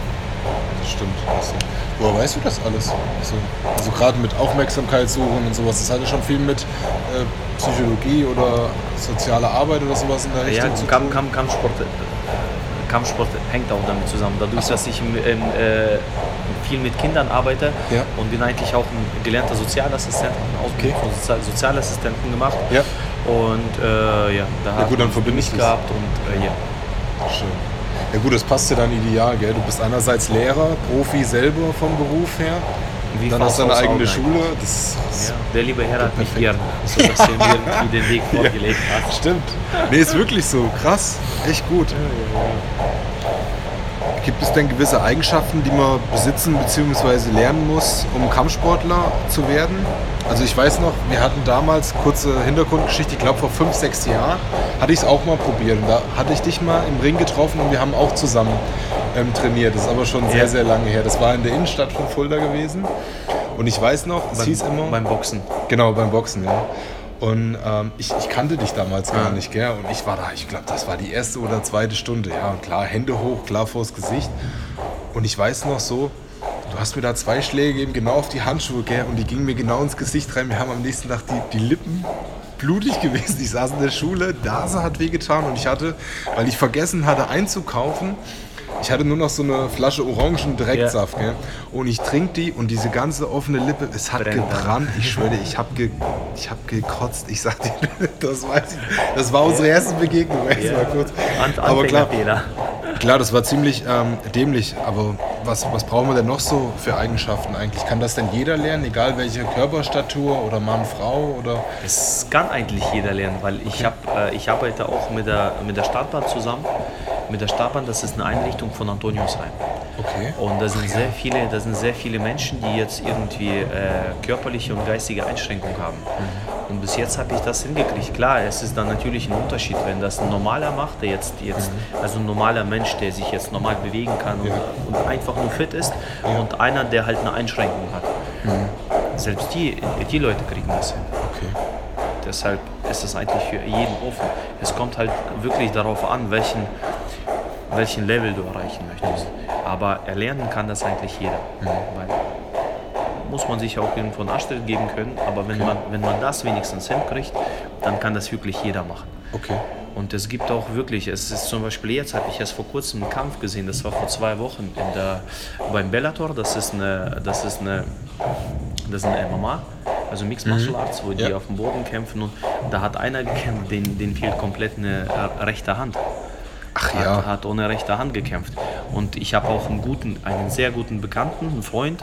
Stimmt. Also, woher weißt du das alles? Also, also gerade mit Aufmerksamkeit suchen und sowas, das hat ja schon viel mit äh, Psychologie oder sozialer Arbeit oder sowas in der Ja, Richtung zu Kampf, tun. Kampf, Kampfsport, äh, Kampfsport hängt auch damit zusammen. Dadurch, dass ich im, im, äh, viel mit Kindern arbeite Ja. und bin eigentlich auch ein gelernter Sozialassistent, eine Ausbildung Okay. Sozial Sozialassistenten gemacht. Ja. Und äh, ja, da Ja, habe gut, dann ich verbindest mich gehabt und äh, ja. Schön. Ja gut, das passt ja dann ideal, gell? Du bist einerseits Lehrer, Profi selber vom Beruf her, Wie dann hast du deine aufs eigene Schule. Das, das Ja, der liebe Herr hat mich Perfekt. gern, sodass er mir irgendwie den Weg vorgelegt hat. Stimmt. Nee, ist wirklich so. Krass. Echt gut. Gibt es denn gewisse Eigenschaften, die man besitzen bzw. lernen muss, um Kampfsportler zu werden? Also ich weiß noch, wir hatten damals, kurze Hintergrundgeschichte, ich glaube vor fünf, sechs Jahren, hatte ich es auch mal probiert. Und da hatte ich dich mal im Ring getroffen und wir haben auch zusammen ähm, trainiert. Das ist aber schon sehr, Ja. sehr lange her. Das war in der Innenstadt von Fulda gewesen. Und ich weiß noch, es hieß immer... Beim Boxen. Genau, beim Boxen, ja. Und ähm, ich, ich kannte dich damals gar Ah. nicht, gell? Und ich war da, ich glaube, das war die erste oder zweite Stunde. Ja, und klar, Hände hoch, klar vors Gesicht. Und ich weiß noch so, du hast mir da zwei Schläge gegeben, genau auf die Handschuhe, gell? Und die gingen mir genau ins Gesicht rein. Wir haben am nächsten Tag die, die Lippen blutig gewesen. Ich saß in der Schule, Nase hat wehgetan und ich hatte, weil ich vergessen hatte einzukaufen, ich hatte nur noch so eine Flasche orangen Direktsaft, gell? Und ich trinke die und diese ganze offene Lippe, es hat Brennt gebrannt. Ich schwöre dir, ich habe ge, ich hab gekotzt. Ich sag dir, das weiß ich. Das war unsere erste Begegnung, weißt du mal kurz. An Aber klar. Klar, das war ziemlich ähm, dämlich. Aber was, was brauchen wir denn noch so für Eigenschaften eigentlich? Kann das denn jeder lernen, egal welche Körperstatur oder Mann, Frau oder? Das kann eigentlich jeder lernen, weil ich, hab, äh, ich arbeite auch mit der, mit der Startbahn zusammen. Mit der Startbahn, das ist eine Einrichtung von Antonius Reim. Okay. Und da sind, sehr viele, da sind sehr viele Menschen, die jetzt irgendwie äh, körperliche und geistige Einschränkungen haben. Und bis jetzt habe ich das hingekriegt. Klar, es ist dann natürlich ein Unterschied, wenn das ein normaler macht, der jetzt, jetzt also ein normaler Mensch, der sich jetzt normal bewegen kann und, Ja. und einfach nur fit ist, und einer, der halt eine Einschränkung hat. Selbst die, die Leute kriegen das hin. Okay. Deshalb ist es eigentlich für jeden offen. Es kommt halt wirklich darauf an, welchen, welchen Level du erreichen möchtest. Aber erlernen kann das eigentlich jeder. Weil muss man sich auch irgendwo einen Arschtritt geben können, aber wenn, man, wenn man das wenigstens hinkriegt, dann kann das wirklich jeder machen. Okay. Und es gibt auch wirklich, es ist zum Beispiel jetzt, habe ich erst vor kurzem einen Kampf gesehen, das war vor zwei Wochen in der, beim Bellator, das ist eine, das ist eine, das ist eine MMA, also Mixed Martial Arts, wo die Ja. auf dem Boden kämpfen und da hat einer gekämpft, den, den fehlt komplett eine äh, rechte Hand. Ach Hat, ja. hat ohne rechte Hand gekämpft. Und ich habe auch einen guten, einen sehr guten Bekannten, einen Freund.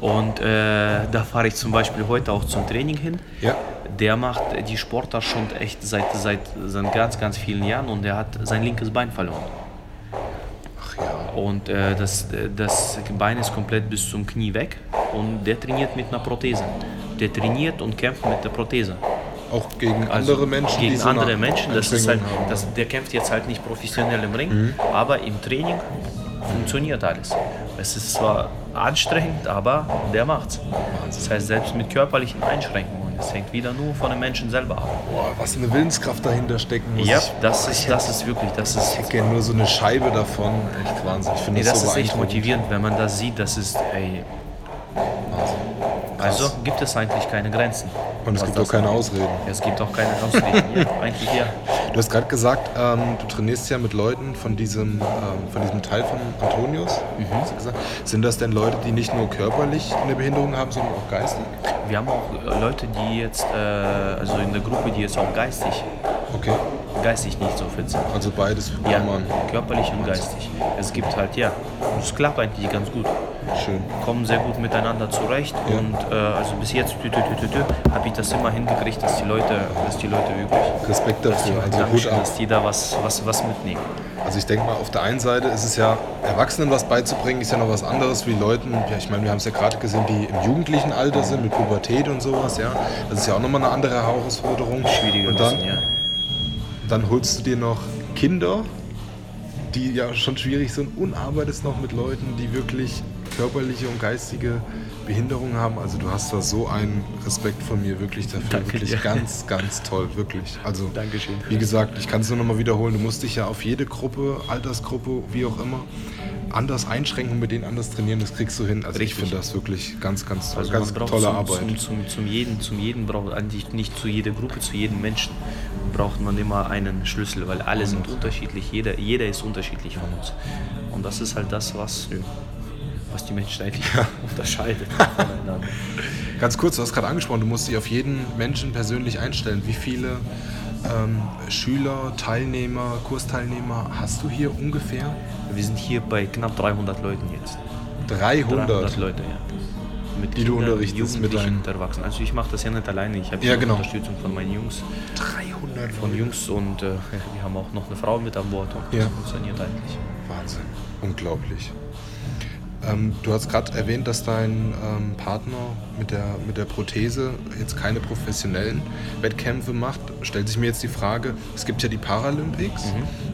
Und äh, da fahre ich zum Beispiel heute auch zum Training hin. Ja. Der macht die Sportart schon echt seit, seit, seit ganz, ganz vielen Jahren und der hat sein linkes Bein verloren. Ach ja. Und äh, das, das Bein ist komplett bis zum Knie weg und der trainiert mit einer Prothese. Der trainiert und kämpft mit der Prothese. Auch gegen Also andere Menschen, gegen so andere Menschen. Das ist halt, das, der kämpft jetzt halt nicht professionell im Ring, Mhm. aber im Training funktioniert alles. Es ist zwar anstrengend, aber der macht's. Das heißt, selbst mit körperlichen Einschränkungen, es hängt wieder nur von den Menschen selber ab. Boah, was eine Willenskraft dahinter stecken muss. Ja, das ist, das ist wirklich, das ist, Ich hätte gerne nur so eine Scheibe davon. Echt Wahnsinn. Ich finde nee, das, das so ist echt motivierend, wenn man das sieht, das ist, ey, Wahnsinn. Also gibt es eigentlich keine Grenzen. Und es gibt auch keine. Ausreden. Es gibt auch keine Ausreden. ja, eigentlich ja. Du hast gerade gesagt, ähm, du trainierst ja mit Leuten von diesem, ähm, von diesem Teil von Antonius. Mhm. Sind das denn Leute, die nicht nur körperlich eine Behinderung haben, sondern auch geistig? Wir haben auch äh, Leute, die jetzt, äh, also in der Gruppe, die jetzt auch geistig, Okay. geistig nicht so fit sind. Also beides Ja, man. körperlich und geistig. Es gibt halt, ja, es klappt eigentlich ganz gut. Schön. Kommen sehr gut miteinander zurecht Ja. und äh, also bis jetzt habe ich das immer hingekriegt, dass die Leute, dass die Leute wirklich, Respekt dass dafür. Also Hut Dankeschön, ab. dass die da was, was, was mitnehmen. Also ich denke mal, auf der einen Seite ist es ja, Erwachsenen was beizubringen, ist ja noch was anderes wie Leuten, ja ich meine, wir haben es ja gerade gesehen, die im jugendlichen Alter sind, mit Pubertät und sowas, ja. Das ist ja auch nochmal eine andere Herausforderung. Schwieriger Und dann, bisschen, ja. dann holst du dir noch Kinder, die ja schon schwierig sind und arbeitest noch mit Leuten, die wirklich körperliche und geistige Behinderungen haben. Also du hast da so einen Respekt von mir wirklich dafür. Danke wirklich dir. ganz, ganz toll, wirklich. Also Dankeschön. wie gesagt, ich kann es nur noch mal wiederholen, du musst dich ja auf jede Gruppe, Altersgruppe, wie auch immer, anders einschränken und mit denen anders trainieren, das kriegst du hin. Also ich Richtig. finde das wirklich ganz, ganz toll. Also ganz man braucht tolle zum, Arbeit. Zum, zum, zum, jeden, zum jeden braucht eigentlich nicht zu jeder Gruppe, zu jedem Menschen braucht man immer einen Schlüssel, weil alle sind unterschiedlich, jeder, jeder ist unterschiedlich von uns. Und das ist halt das, was, was die Menschen eigentlich unterscheidet voneinander. Ganz kurz, du hast gerade angesprochen, du musst dich auf jeden Menschen persönlich einstellen. Wie viele ähm, Schüler, Teilnehmer, Kursteilnehmer hast du hier ungefähr? Wir sind hier bei knapp 300 Leuten jetzt. 300. 300 Leute, ja. Mit Die du unterrichtest mit deinen- Erwachsenen. Also ich mache das ja nicht alleine, ich habe Ja, genau. Unterstützung von meinen Jungs. 300 Von Jungs und äh, wir haben auch noch eine Frau mit an Bord und Ja. das funktioniert eigentlich. Wahnsinn. Unglaublich. Ähm, du hast gerade erwähnt, dass dein ähm, Partner mit der, mit der Prothese jetzt keine professionellen Wettkämpfe macht. Stellt sich mir jetzt die Frage, es gibt ja die Paralympics.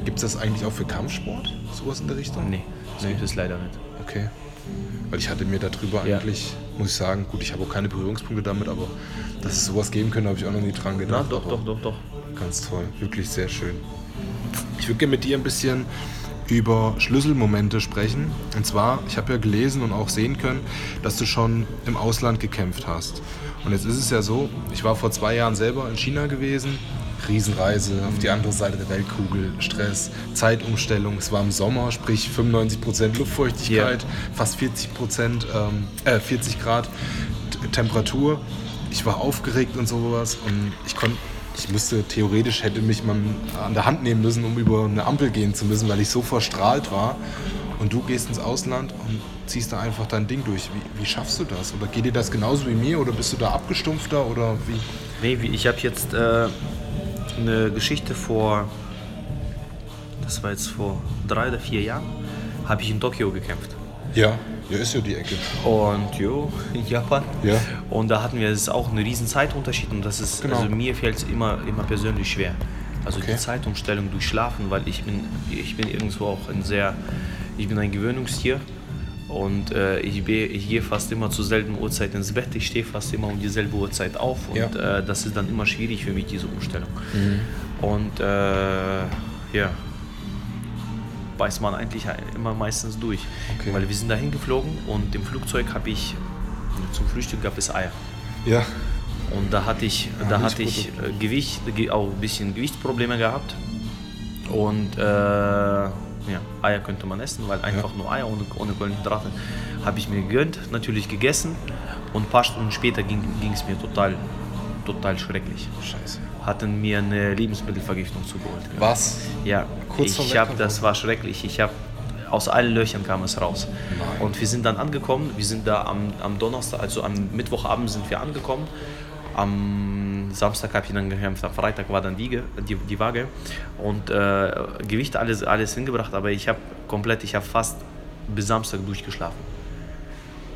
Gibt es das eigentlich auch für Kampfsport? Sowas in der Richtung? Nee, das gibt es leider nicht. Okay. Weil ich hatte mir darüber Ja. eigentlich, muss ich sagen, gut, ich habe auch keine Berührungspunkte damit, aber dass es sowas geben könnte, habe ich auch noch nie dran Na, gedacht. doch, aber doch, doch, doch. Ganz toll, wirklich sehr schön. Ich würde gerne mit dir ein bisschen über Schlüsselmomente sprechen. Und zwar, ich habe ja gelesen und auch sehen können, dass du schon im Ausland gekämpft hast. Und jetzt ist es ja so, ich war vor zwei Jahren selber in China gewesen. Riesenreise auf die andere Seite der Weltkugel, Stress, Zeitumstellung. Es war im Sommer, sprich 95% Luftfeuchtigkeit, fast 40%, ähm, äh, 40 Grad Temperatur. Ich war aufgeregt und sowas und ich konnte ich müsste theoretisch hätte mich man an der Hand nehmen müssen, um über eine Ampel gehen zu müssen, weil ich so verstrahlt war. Und du gehst ins Ausland und ziehst da einfach dein Ding durch. Wie, wie schaffst du das? Oder geht dir das genauso wie mir? Oder bist du da abgestumpfter? Oder wie? Nee, ich habe jetzt äh, eine Geschichte vor, das war jetzt vor drei oder vier Jahren, habe ich in Tokio gekämpft. Ja, ja, ist ja die Ecke. Und jo, in Japan. Ja. Und da hatten wir jetzt auch einen riesen Zeitunterschied und das ist, Genau. also mir fällt es immer, immer persönlich schwer. Also Okay. die Zeitumstellung durch Schlafen, weil ich bin, ich bin irgendwo auch ein sehr, ich bin ein Gewöhnungstier und äh, ich, be- ich gehe fast immer zur selben Uhrzeit ins Bett, ich stehe fast immer um dieselbe Uhrzeit auf und Ja. äh, das ist dann immer schwierig für mich, diese Umstellung. Und äh, ja, beißt man eigentlich immer meistens durch. Okay. Weil wir sind dahin geflogen und im Flugzeug habe ich, zum Frühstück gab es Eier. Ja. Und da hatte ich, Ah, da hatte ich äh, Gewicht, ge- auch ein bisschen Gewichtsprobleme gehabt. Und äh, ja, Eier könnte man essen, weil einfach nur Eier ohne, ohne Kohlenhydrate habe ich mir gegönnt, natürlich gegessen. Und ein paar Stunden später ging es mir total, total schrecklich. Scheiße. Hatten mir eine Lebensmittelvergiftung zugeholt. Was? Ja, Kurz ich habe, das war schrecklich. Ich habe aus allen Löchern kam es raus. Nein. Und wir sind dann angekommen. Wir sind da am, am Donnerstag, also am Mittwochabend sind wir angekommen. Am Samstag habe ich dann gekämpft. Am Freitag war dann Wiege, die, die Waage und äh, Gewicht alles alles hingebracht. Aber ich habe komplett, ich habe fast bis Samstag durchgeschlafen.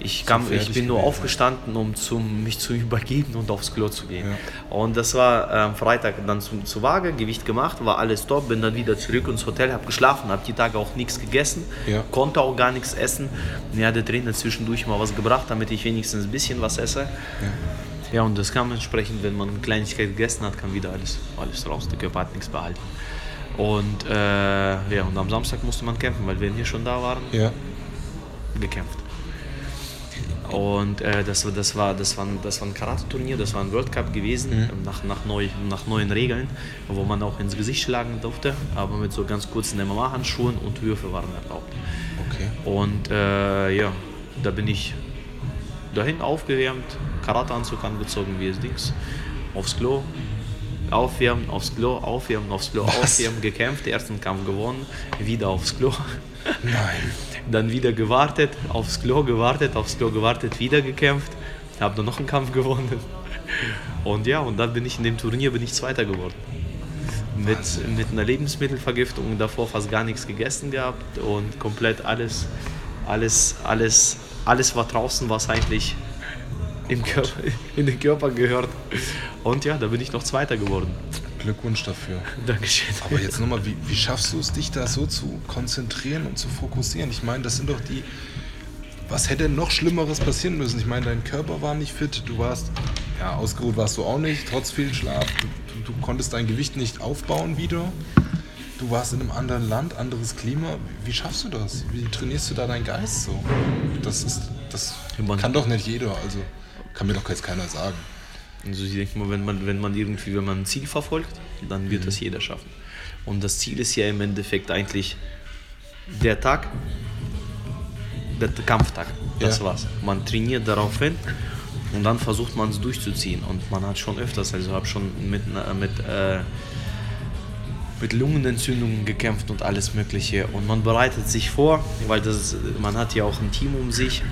Ich, kam, ich bin nur aufgestanden, um zum, mich zu übergeben und aufs Klo zu gehen. Und das war am Freitag dann zum, zur Waage, Gewicht gemacht, war alles top, bin dann wieder zurück ins Hotel, habe geschlafen, habe die Tage auch nichts gegessen, Ja. konnte auch gar nichts essen. Hat der Trainer zwischendurch mal was gebracht, damit ich wenigstens ein bisschen was esse. Ja, und das kam entsprechend, wenn man eine Kleinigkeit gegessen hat, kam wieder alles, alles raus. Der Körper hat nichts behalten. Und, äh, ja, und am Samstag musste man kämpfen, weil wir hier schon da waren, Ja. gekämpft. Und äh, das, das, war, das, war, das war ein Karate-Turnier, das war ein World Cup gewesen, mhm. nach, nach, neu, nach neuen Regeln, wo man auch ins Gesicht schlagen durfte, aber mit so ganz kurzen MMA-Handschuhen und Würfe waren erlaubt. Okay. Und äh, ja, da bin ich dahin aufgewärmt, Karateanzug angezogen, wie es Dings, aufs Klo, aufwärmen, aufs Klo, aufwärmen, aufs Klo, Was? aufwärmen, gekämpft, ersten Kampf gewonnen, wieder aufs Klo. Nein. Dann wieder gewartet, aufs Klo gewartet, aufs Klo gewartet, wieder gekämpft, habe dann noch einen Kampf gewonnen. Und ja, und dann bin ich in dem Turnier bin ich Zweiter geworden. Mit, mit einer Lebensmittelvergiftung, davor fast gar nichts gegessen gehabt und komplett alles, alles, alles, alles war draußen, was eigentlich im Körper, in den Körper gehört. Und ja, da bin ich noch Zweiter geworden. Glückwunsch dafür. Dankeschön. Aber jetzt nochmal, wie, wie schaffst du es, dich da so zu konzentrieren und zu fokussieren? Ich meine, das sind doch die. Was hätte noch Schlimmeres passieren müssen? Ich meine, dein Körper war nicht fit, du warst, ja, ausgeruht warst du auch nicht, trotz viel Schlaf. Du, du konntest dein Gewicht nicht aufbauen wieder. Du warst in einem anderen Land, anderes Klima. Wie schaffst du das? Wie trainierst du da deinen Geist so? Das ist, das kann doch nicht jeder. Also kann mir doch jetzt keiner sagen. Also ich denke mal, wenn man, wenn man irgendwie, wenn man ein Ziel verfolgt, dann wird mhm. das jeder schaffen. Und das Ziel ist ja im Endeffekt eigentlich der Tag, der Kampftag. Das ja. war's. Man trainiert darauf hin und dann versucht man es durchzuziehen. Und man hat schon öfters, also habe schon mit, mit, äh, mit Lungenentzündungen gekämpft und alles Mögliche. Und man bereitet sich vor, weil das, man hat ja auch ein Team um sich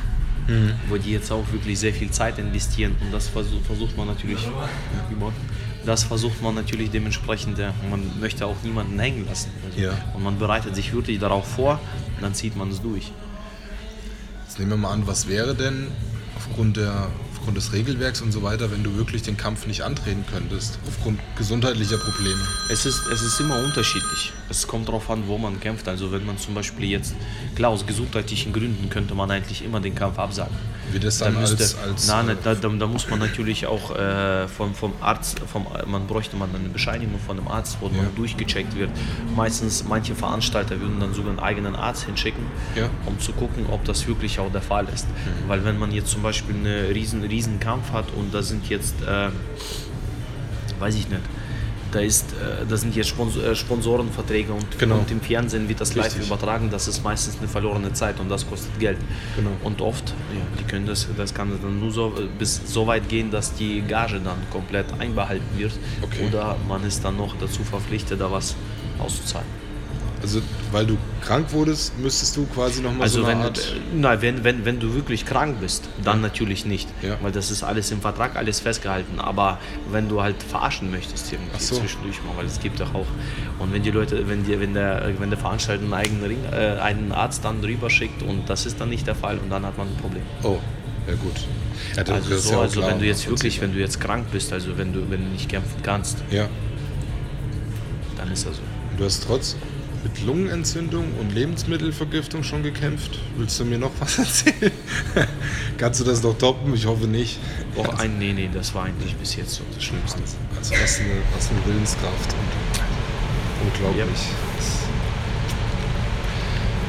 mhm. wo die jetzt auch wirklich sehr viel Zeit investieren und das versucht, versucht man natürlich, ja, das versucht man natürlich dementsprechend, man möchte auch niemanden hängen lassen. Also, ja. Und man bereitet sich wirklich darauf vor und dann zieht man es durch. Jetzt nehmen wir mal an, was wäre denn aufgrund der aufgrund des Regelwerks und so weiter, wenn du wirklich den Kampf nicht antreten könntest, aufgrund gesundheitlicher Probleme? Es ist, es ist immer unterschiedlich. Es kommt darauf an, wo man kämpft. Also wenn man zum Beispiel jetzt, klar, aus gesundheitlichen Gründen könnte man eigentlich immer den Kampf absagen. Wie das dann da müsste, als, als nein, da, da, da, muss man natürlich auch äh, vom, vom Arzt, vom, man bräuchte man eine Bescheinigung von einem Arzt, wo ja. man durchgecheckt wird. Meistens, manche Veranstalter würden dann sogar einen eigenen Arzt hinschicken, ja. um zu gucken, ob das wirklich auch der Fall ist. Mhm. Weil wenn man jetzt zum Beispiel eine riesen, riesen Kampf hat und da sind jetzt, äh, weiß ich nicht, da, ist, äh, da sind jetzt äh, Sponsorenverträge und, genau. und, im Fernsehen wird das live Richtig. übertragen. Das ist meistens eine verlorene Zeit und das kostet Geld. Genau. Und oft, ja, die können das, das kann dann nur so, bis so weit gehen, dass die Gage dann komplett einbehalten wird. Okay. Oder man ist dann noch dazu verpflichtet, da was auszuzahlen. Also, weil du krank wurdest, müsstest du quasi nochmal also so eine wenn, Art... Nein, wenn, wenn, wenn du wirklich krank bist, dann ja. natürlich nicht. Ja. Weil das ist alles im Vertrag, alles festgehalten. Aber wenn du halt verarschen möchtest irgendwie so. zwischendurch mal, weil es gibt doch auch... Und wenn die Leute, wenn, die, wenn, der, wenn der Veranstalter einen eigenen Ring, äh, einen Arzt dann drüber schickt und das ist dann nicht der Fall und dann hat man ein Problem. Oh, ja gut. Ja, also so, ja also klar, wenn du jetzt wirklich, wenn du jetzt krank bist, also wenn du, wenn du nicht kämpfen kannst, ja. dann ist das so. Du hast trotz mit Lungenentzündung und Lebensmittelvergiftung schon gekämpft. Willst du mir noch was erzählen? Kannst du das noch toppen? Ich hoffe nicht. Auch ein, nee, nee, das war eigentlich bis jetzt so das Schlimmste. Also was eine, was eine Willenskraft und unglaublich. Ja.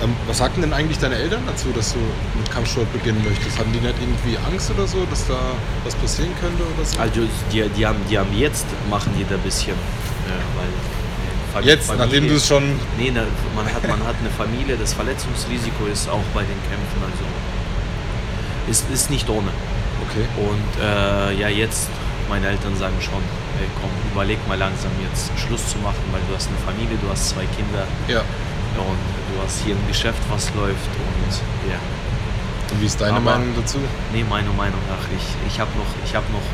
Ähm, was sagten denn eigentlich deine Eltern dazu, dass du mit Kampfsport beginnen möchtest? Hatten die nicht irgendwie Angst oder so, dass da was passieren könnte oder so? Also die, die, haben, die haben jetzt, machen die da ein bisschen, ja, weil Familie. Jetzt, nachdem du es schon. Nee, ne, man, hat, man hat eine Familie, das Verletzungsrisiko ist auch bei den Kämpfen, also ist, ist nicht ohne. Okay. Und äh, ja, jetzt, meine Eltern sagen schon, ey, komm, überleg mal langsam jetzt Schluss zu machen, weil du hast eine Familie, du hast zwei Kinder. Ja. Und du hast hier ein Geschäft, was läuft und ja. Und wie ist deine Aber, Meinung dazu? Nee, meine Meinung nach, ich, ich habe noch, ich habe noch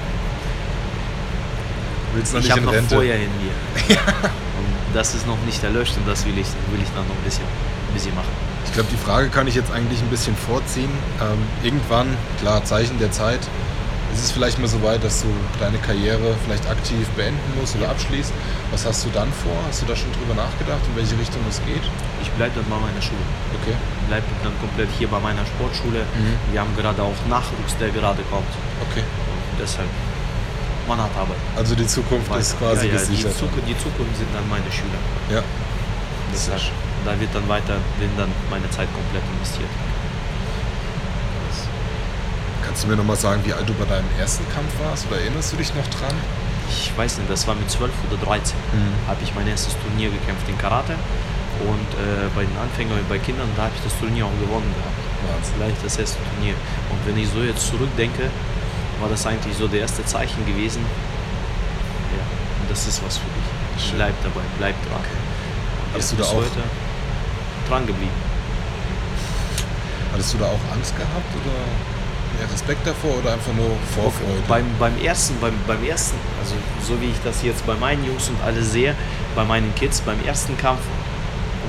Willst du noch ich habe noch Rente? Feuer in mir. ja. Das ist noch nicht erlöscht und das will ich, will ich dann noch ein bisschen, ein bisschen machen. Ich glaube, die Frage kann ich jetzt eigentlich ein bisschen vorziehen. Ähm, irgendwann, klar, Zeichen der Zeit, ist es vielleicht mal so weit, dass du deine Karriere vielleicht aktiv beenden musst oder abschließt. Was hast du dann vor? Hast du da schon drüber nachgedacht, in welche Richtung es geht? Ich bleibe dann bei meiner Schule. Okay. Bleibe dann komplett hier bei meiner Sportschule. Mhm. Wir haben gerade auch Nachwuchs, der gerade kommt. Okay. Und deshalb man hat Arbeit. Also die Zukunft Weiter. ist quasi ja, ja, gesichert. Die, Zukunft, die Zukunft sind dann meine Schüler. Ja. Deshalb, da wird dann weiter, wird dann meine Zeit komplett investiert. Kannst du mir nochmal sagen, wie alt du bei deinem ersten Kampf warst oder erinnerst du dich noch dran? Ich weiß nicht, das war mit 12 oder 13. Mhm. Habe ich mein erstes Turnier gekämpft in Karate. Und äh, bei den Anfängern, bei Kindern, da habe ich das Turnier auch gewonnen gehabt. Ja. Vielleicht das erste Turnier. Und wenn ich so jetzt zurückdenke, war das eigentlich so der erste Zeichen gewesen. Ja, und das ist was für dich. Schön. Bleib dabei, bleib dran. Okay. Hattest du da auch heute dran geblieben? Hattest du da auch Angst gehabt oder mehr Respekt davor oder einfach nur Vorfreude? Beim, beim, ersten, beim, beim ersten, also so wie ich das jetzt bei meinen Jungs und alle sehe, bei meinen Kids, beim ersten Kampf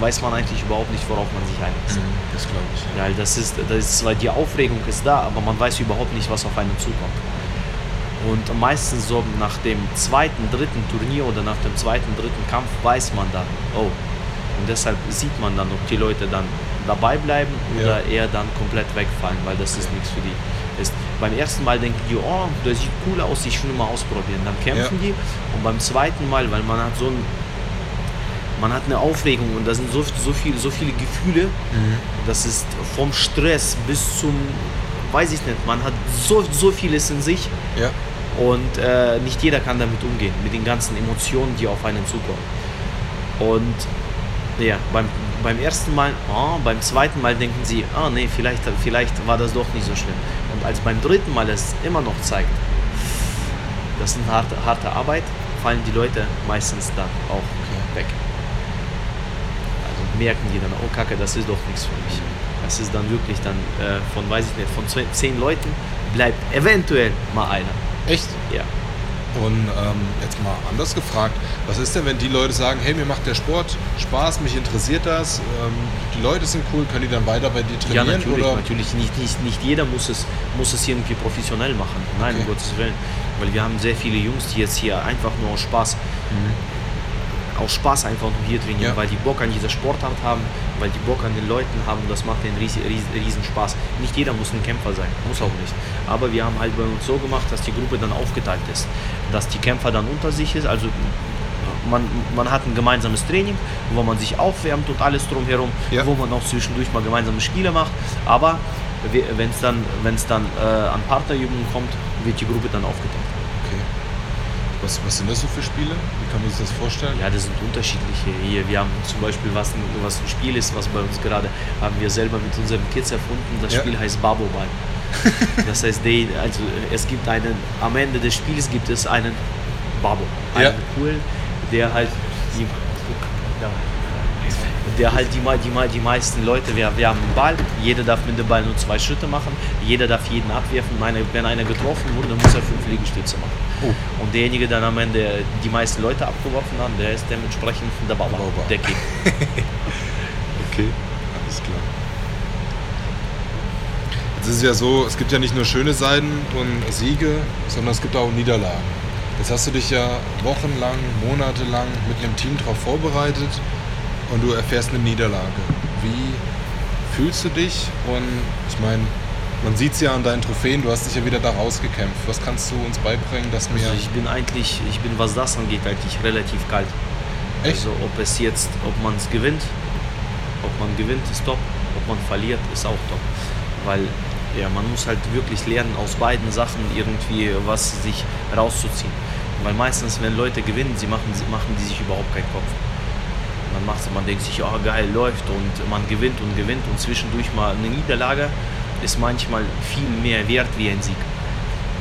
weiß man eigentlich überhaupt nicht, worauf man sich einlässt. Mhm, das glaube ich. Ja. ja, das ist, das ist zwar die Aufregung ist da, aber man weiß überhaupt nicht, was auf einen zukommt. Und meistens so nach dem zweiten, dritten Turnier oder nach dem zweiten, dritten Kampf weiß man dann, oh. Und deshalb sieht man dann, ob die Leute dann dabei bleiben oder ja. eher dann komplett wegfallen, weil das ist nichts für die ist. Beim ersten Mal denken die, oh, das sieht cool aus, ich will mal ausprobieren. Dann kämpfen ja. die und beim zweiten Mal, weil man hat so ein man hat eine Aufregung und da sind so, so, viel, so viele Gefühle. Mhm. Das ist vom Stress bis zum, weiß ich nicht, man hat so, so vieles in sich. Ja. Und äh, nicht jeder kann damit umgehen, mit den ganzen Emotionen, die auf einen zukommen. Und ja, beim, beim ersten Mal, oh, beim zweiten Mal denken sie, ah oh, nee, vielleicht, vielleicht war das doch nicht so schlimm. Und als beim dritten Mal es immer noch zeigt, das ist eine harte, harte Arbeit, fallen die Leute meistens dann auch okay. weg. Merken die dann, oh Kacke, das ist doch nichts für mich. Das ist dann wirklich dann äh, von, weiß ich nicht, von zehn Leuten bleibt eventuell mal einer. Echt? Ja. Und ähm, jetzt mal anders gefragt, was ist denn, wenn die Leute sagen, hey, mir macht der Sport Spaß, mich interessiert das, ähm, die Leute sind cool, können die dann weiter bei dir trainieren? Ja, natürlich, oder? natürlich. Nicht, nicht, nicht jeder muss es, muss es irgendwie professionell machen. Nein, okay. um Gottes Willen. Weil wir haben sehr viele Jungs, die jetzt hier einfach nur aus Spaß mhm auch Spaß einfach nur hier trainieren, ja. weil die Bock an dieser Sportart haben, weil die Bock an den Leuten haben und das macht den riesen, riesen Spaß. Nicht jeder muss ein Kämpfer sein, muss auch nicht. Aber wir haben halt bei uns so gemacht, dass die Gruppe dann aufgeteilt ist, dass die Kämpfer dann unter sich ist, also man, man hat ein gemeinsames Training, wo man sich aufwärmt und alles drumherum, ja. wo man auch zwischendurch mal gemeinsame Spiele macht, aber wenn es dann, wenn's dann äh, an Partnerübungen kommt, wird die Gruppe dann aufgeteilt. Was, was sind das so für Spiele? Wie kann man sich das vorstellen? Ja, das sind unterschiedliche. Hier, wir haben zum Beispiel, was ein, was ein Spiel ist, was bei uns gerade, haben wir selber mit unseren Kids erfunden. Das ja. Spiel heißt Baboball. das heißt, die, also es gibt einen, am Ende des Spiels gibt es einen Babo, einen ja. coolen, der halt die, der halt die, die, die meisten Leute, wir, wir haben einen Ball, jeder darf mit dem Ball nur zwei Schritte machen, jeder darf jeden abwerfen. Meine, wenn einer getroffen wurde, dann muss er fünf Liegestütze machen. Oh. Und derjenige, der am Ende die meisten Leute abgeworfen hat, der ist dementsprechend der Baba, Baba. der King. okay, alles klar. Jetzt ist es ja so, es gibt ja nicht nur schöne Seiten und Siege, sondern es gibt auch Niederlagen. Jetzt hast du dich ja wochenlang, monatelang mit einem Team darauf vorbereitet und du erfährst eine Niederlage. Wie fühlst du dich? Und ich meine, man sieht es ja an deinen Trophäen, du hast dich ja wieder da rausgekämpft. Was kannst du uns beibringen, dass mir. Also ich bin eigentlich, ich bin, was das angeht, eigentlich relativ kalt. Echt? Also ob es jetzt, ob man es gewinnt, ob man gewinnt, ist top, ob man verliert, ist auch top. Weil ja, man muss halt wirklich lernen, aus beiden Sachen irgendwie was sich rauszuziehen. Weil meistens, wenn Leute gewinnen, sie machen, machen die sich überhaupt keinen Kopf man macht man denkt sich, oh geil, läuft und man gewinnt und gewinnt und zwischendurch mal eine Niederlage ist manchmal viel mehr wert wie ein Sieg.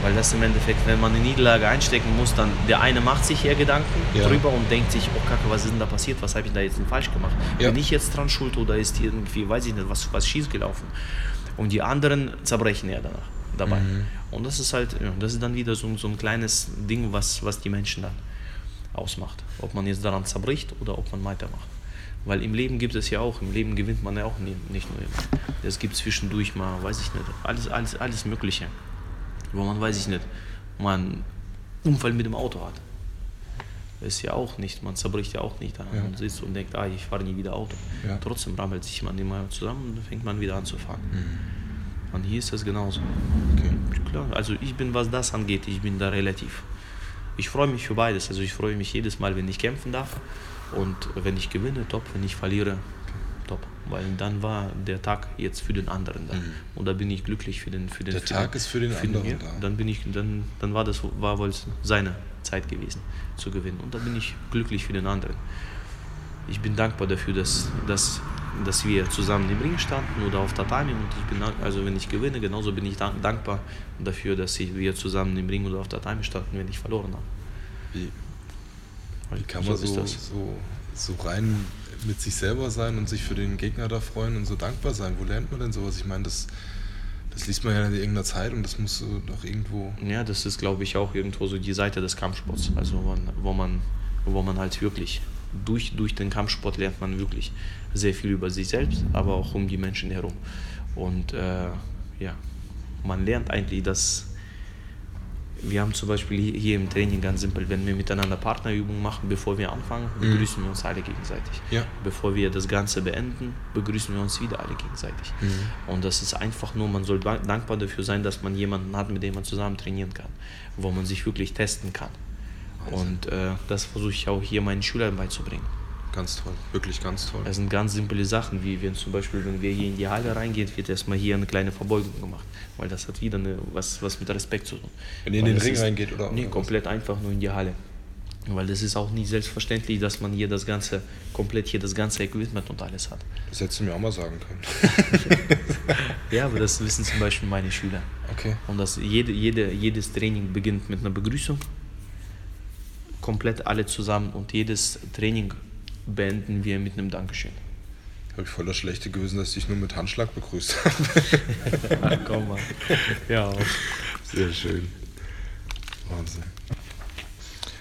Weil das im Endeffekt, wenn man eine Niederlage einstecken muss, dann der eine macht sich eher Gedanken ja. drüber und denkt sich, oh Kacke, was ist denn da passiert? Was habe ich da jetzt denn falsch gemacht? Ja. Bin ich jetzt dran schuld oder ist irgendwie, weiß ich nicht, was, was schief gelaufen? Und die anderen zerbrechen ja danach dabei. Mhm. Und das ist halt, ja, das ist dann wieder so, so ein kleines Ding, was, was die Menschen dann ausmacht. Ob man jetzt daran zerbricht oder ob man weitermacht. Weil im Leben gibt es ja auch, im Leben gewinnt man ja auch nicht nur immer. Es gibt zwischendurch mal, weiß ich nicht, alles, alles, alles Mögliche. Wo man, weiß ich nicht, man einen Unfall mit dem Auto hat. Ist ja auch nicht, man zerbricht ja auch nicht da ja. und sitzt und denkt, ah, ich fahre nie wieder Auto. Ja. Trotzdem rammelt sich man immer zusammen und dann fängt man wieder an zu fahren. Mhm. Und hier ist das genauso. Okay. Klar, also ich bin, was das angeht, ich bin da relativ ich freue mich für beides. Also ich freue mich jedes Mal, wenn ich kämpfen darf. Und wenn ich gewinne, top. Wenn ich verliere, top. Weil dann war der Tag jetzt für den anderen da. Mhm. Und da bin ich glücklich für den für den Der für Tag den, ist für den anderen ja, da. Dann bin ich, dann, dann war das war wohl seine Zeit gewesen zu gewinnen. Und da bin ich glücklich für den anderen. Ich bin dankbar dafür, dass, dass, dass wir zusammen im Ring standen oder auf Tatami. Und ich bin, also wenn ich gewinne, genauso bin ich dank- dankbar dafür, dass wir zusammen im Ring oder auf Tatami standen, wenn ich verloren habe. Wie, wie kann man so, das. so, so rein mit sich selber sein und sich für den Gegner da freuen und so dankbar sein? Wo lernt man denn sowas? Ich meine, das, das liest man ja in irgendeiner Zeitung, das muss doch irgendwo. Ja, das ist, glaube ich, auch irgendwo so die Seite des Kampfsports. Also wo man, wo man, wo man halt wirklich durch, durch den Kampfsport lernt man wirklich sehr viel über sich selbst, aber auch um die Menschen herum. Und äh, ja, man lernt eigentlich, dass wir haben zum Beispiel hier- im Training ganz simpel, wenn wir miteinander Partnerübungen machen, bevor wir anfangen, begrüßen wir uns alle gegenseitig. Ja. Bevor wir das Ganze beenden, begrüßen wir uns wieder alle gegenseitig. Und das ist einfach nur, man soll da- dankbar dafür sein, dass man jemanden hat, mit dem man zusammen trainieren kann, wo man sich wirklich testen kann. Und äh, das versuche ich auch hier meinen Schülern beizubringen. Ganz toll, wirklich ganz toll. Das sind ganz simple Sachen, wie wenn zum Beispiel, wenn wir hier in die Halle reingehen, wird erstmal hier eine kleine Verbeugung gemacht, weil das hat wieder eine, was, was mit Respekt zu tun. Wenn ihr in den Ring ist- reingeht, oder- Nee, oder was? komplett einfach nur in die Halle. Weil das ist auch nicht selbstverständlich, dass man hier das ganze, komplett hier das ganze Equipment und alles hat. Das hättest du mir auch mal sagen können. Ja, aber das wissen zum Beispiel meine Schüler. Okay. Und das jede, jede, jedes Training beginnt mit einer Begrüßung. Komplett alle zusammen und jedes Training beenden wir mit einem Dankeschön. Habe ich voll das Schlechte gewesen, dass ich dich nur mit Handschlag begrüßt habe. Komm mal. Ja, Sehr schön. Wahnsinn.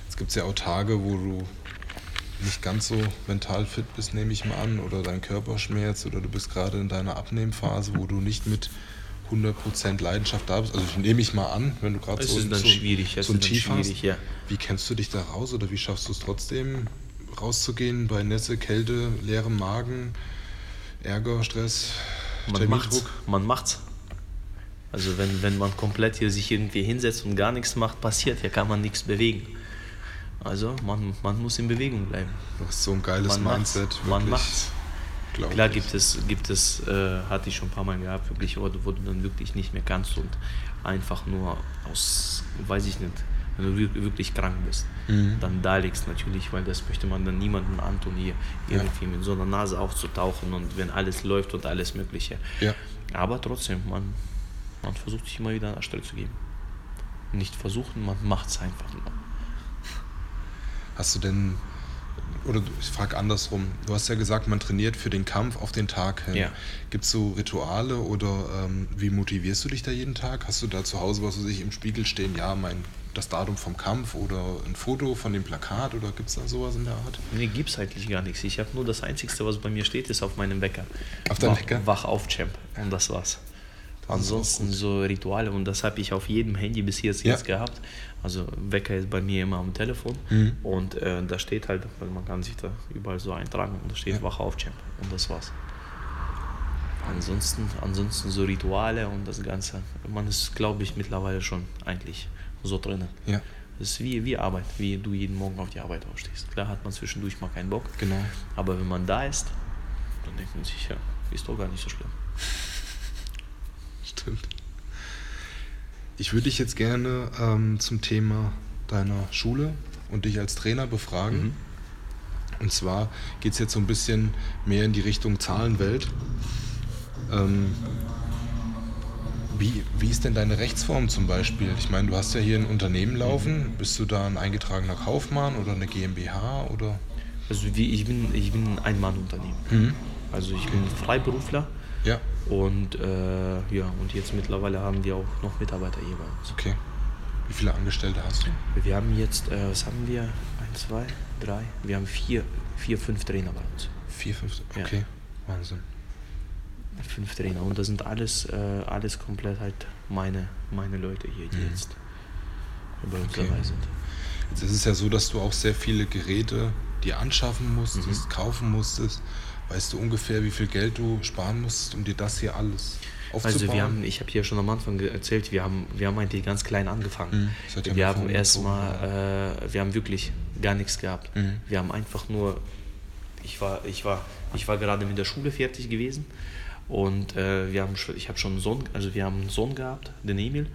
Jetzt gibt es ja auch Tage, wo du nicht ganz so mental fit bist, nehme ich mal an, oder dein Körper schmerzt, oder du bist gerade in deiner Abnehmphase, wo du nicht mit 100% Leidenschaft da bist. Also ich nehme ich mal an, wenn du gerade Es so, so, schwierig, es so ein Tief hast. ja. Wie kennst du dich da raus oder wie schaffst du es trotzdem rauszugehen bei Nässe, Kälte, leerem Magen, Ärger, Stress, man macht's. Man macht's. Also wenn, wenn man komplett hier sich irgendwie hinsetzt und gar nichts macht, passiert, hier kann man nichts bewegen. Also man, man muss in Bewegung bleiben. Du hast so ein geiles Man macht's. Mindset. Man wirklich. macht's. Glaub Klar gibt es, gibt es äh, hatte ich schon ein paar Mal gehabt, wirklich, wo, wo du dann wirklich nicht mehr kannst und einfach nur aus, weiß ich nicht, wenn du wir- wirklich krank bist, Mhm. dann da liegst natürlich, weil das möchte man dann niemandem antun, hier Ja. irgendwie mit so einer Nase aufzutauchen und wenn alles läuft und alles Mögliche. Ja. Aber trotzdem, man, man versucht sich immer wieder an der Stelle zu geben. Nicht versuchen, man macht es einfach nur. Hast du denn, oder du- ich frage andersrum, du hast ja gesagt, man trainiert für den Kampf auf den Tag hin. Ja. Gibt es so Rituale oder ähm, wie motivierst du dich da jeden Tag? Hast du da zu Hause, was weiß ich, im Spiegel stehen, ja, mein, das Datum vom Kampf oder ein Foto von dem Plakat oder gibt es da sowas in der Art? Nee, gibt's eigentlich gar nichts. Ich habe nur das Einzige, was bei mir steht, ist auf meinem Wecker. Auf deinem Wecker? Wach auf, Champ. Und das war's. Das Ansonsten so Rituale und das habe ich auf jedem Handy bis jetzt, Ja. jetzt gehabt. Also Wecker ist bei mir immer am Telefon Mhm. und äh, da steht halt, weil man kann sich da überall so eintragen und da steht Ja. Wach auf, Champ. Und das war's. Ansonsten, ansonsten so Rituale und das Ganze. Man ist, glaube ich, mittlerweile schon eigentlich so drin. Ja, Das ist wie, wie Arbeit, wie du jeden Morgen auf die Arbeit aufstehst. Klar hat man zwischendurch mal keinen Bock, genau. aber wenn man da ist, dann denkt man sich, ja, ist doch gar nicht so schlimm. Stimmt. Ich würde dich jetzt gerne ähm, zum Thema deiner Schule und dich als Trainer befragen. Mhm. Und zwar geht es jetzt so ein bisschen mehr in die Richtung Zahlenwelt. Ähm, wie, wie ist denn deine Rechtsform zum Beispiel? Ich meine, du hast ja hier ein Unternehmen laufen. Bist du da ein eingetragener Kaufmann oder eine GmbH oder? Also wie, ich bin, ich bin ein Mann-Unternehmen. Mhm. Also ich bin Freiberufler Ja, und äh, ja, und jetzt mittlerweile haben wir auch noch Mitarbeiter uns. okay. Wie viele Angestellte hast du? Wir haben jetzt, äh, was haben wir? Eins, zwei, drei, wir haben vier, vier, fünf Trainer bei uns. Vier, fünf. Ja. Okay, Wahnsinn. Fünf Trainer und das sind alles, äh, alles komplett halt meine, meine Leute hier, die Mhm. jetzt bei uns Okay. dabei sind. Jetzt ist es ja so, dass du auch sehr viele Geräte dir anschaffen musstest, Mhm. kaufen musstest. Weißt du ungefähr, wie viel Geld du sparen musst, um dir das hier alles aufzubauen? Also wir haben, ich habe hier schon am Anfang erzählt, wir haben, wir haben eigentlich ganz klein angefangen. Mhm, wir haben erstmal, äh, wir haben wirklich gar nichts gehabt. Mhm. Wir haben einfach nur ich war, ich war, ich war gerade mit der Schule fertig gewesen und äh, wir haben, ich habe schon einen Sohn, also wir haben einen Sohn gehabt, den Emil.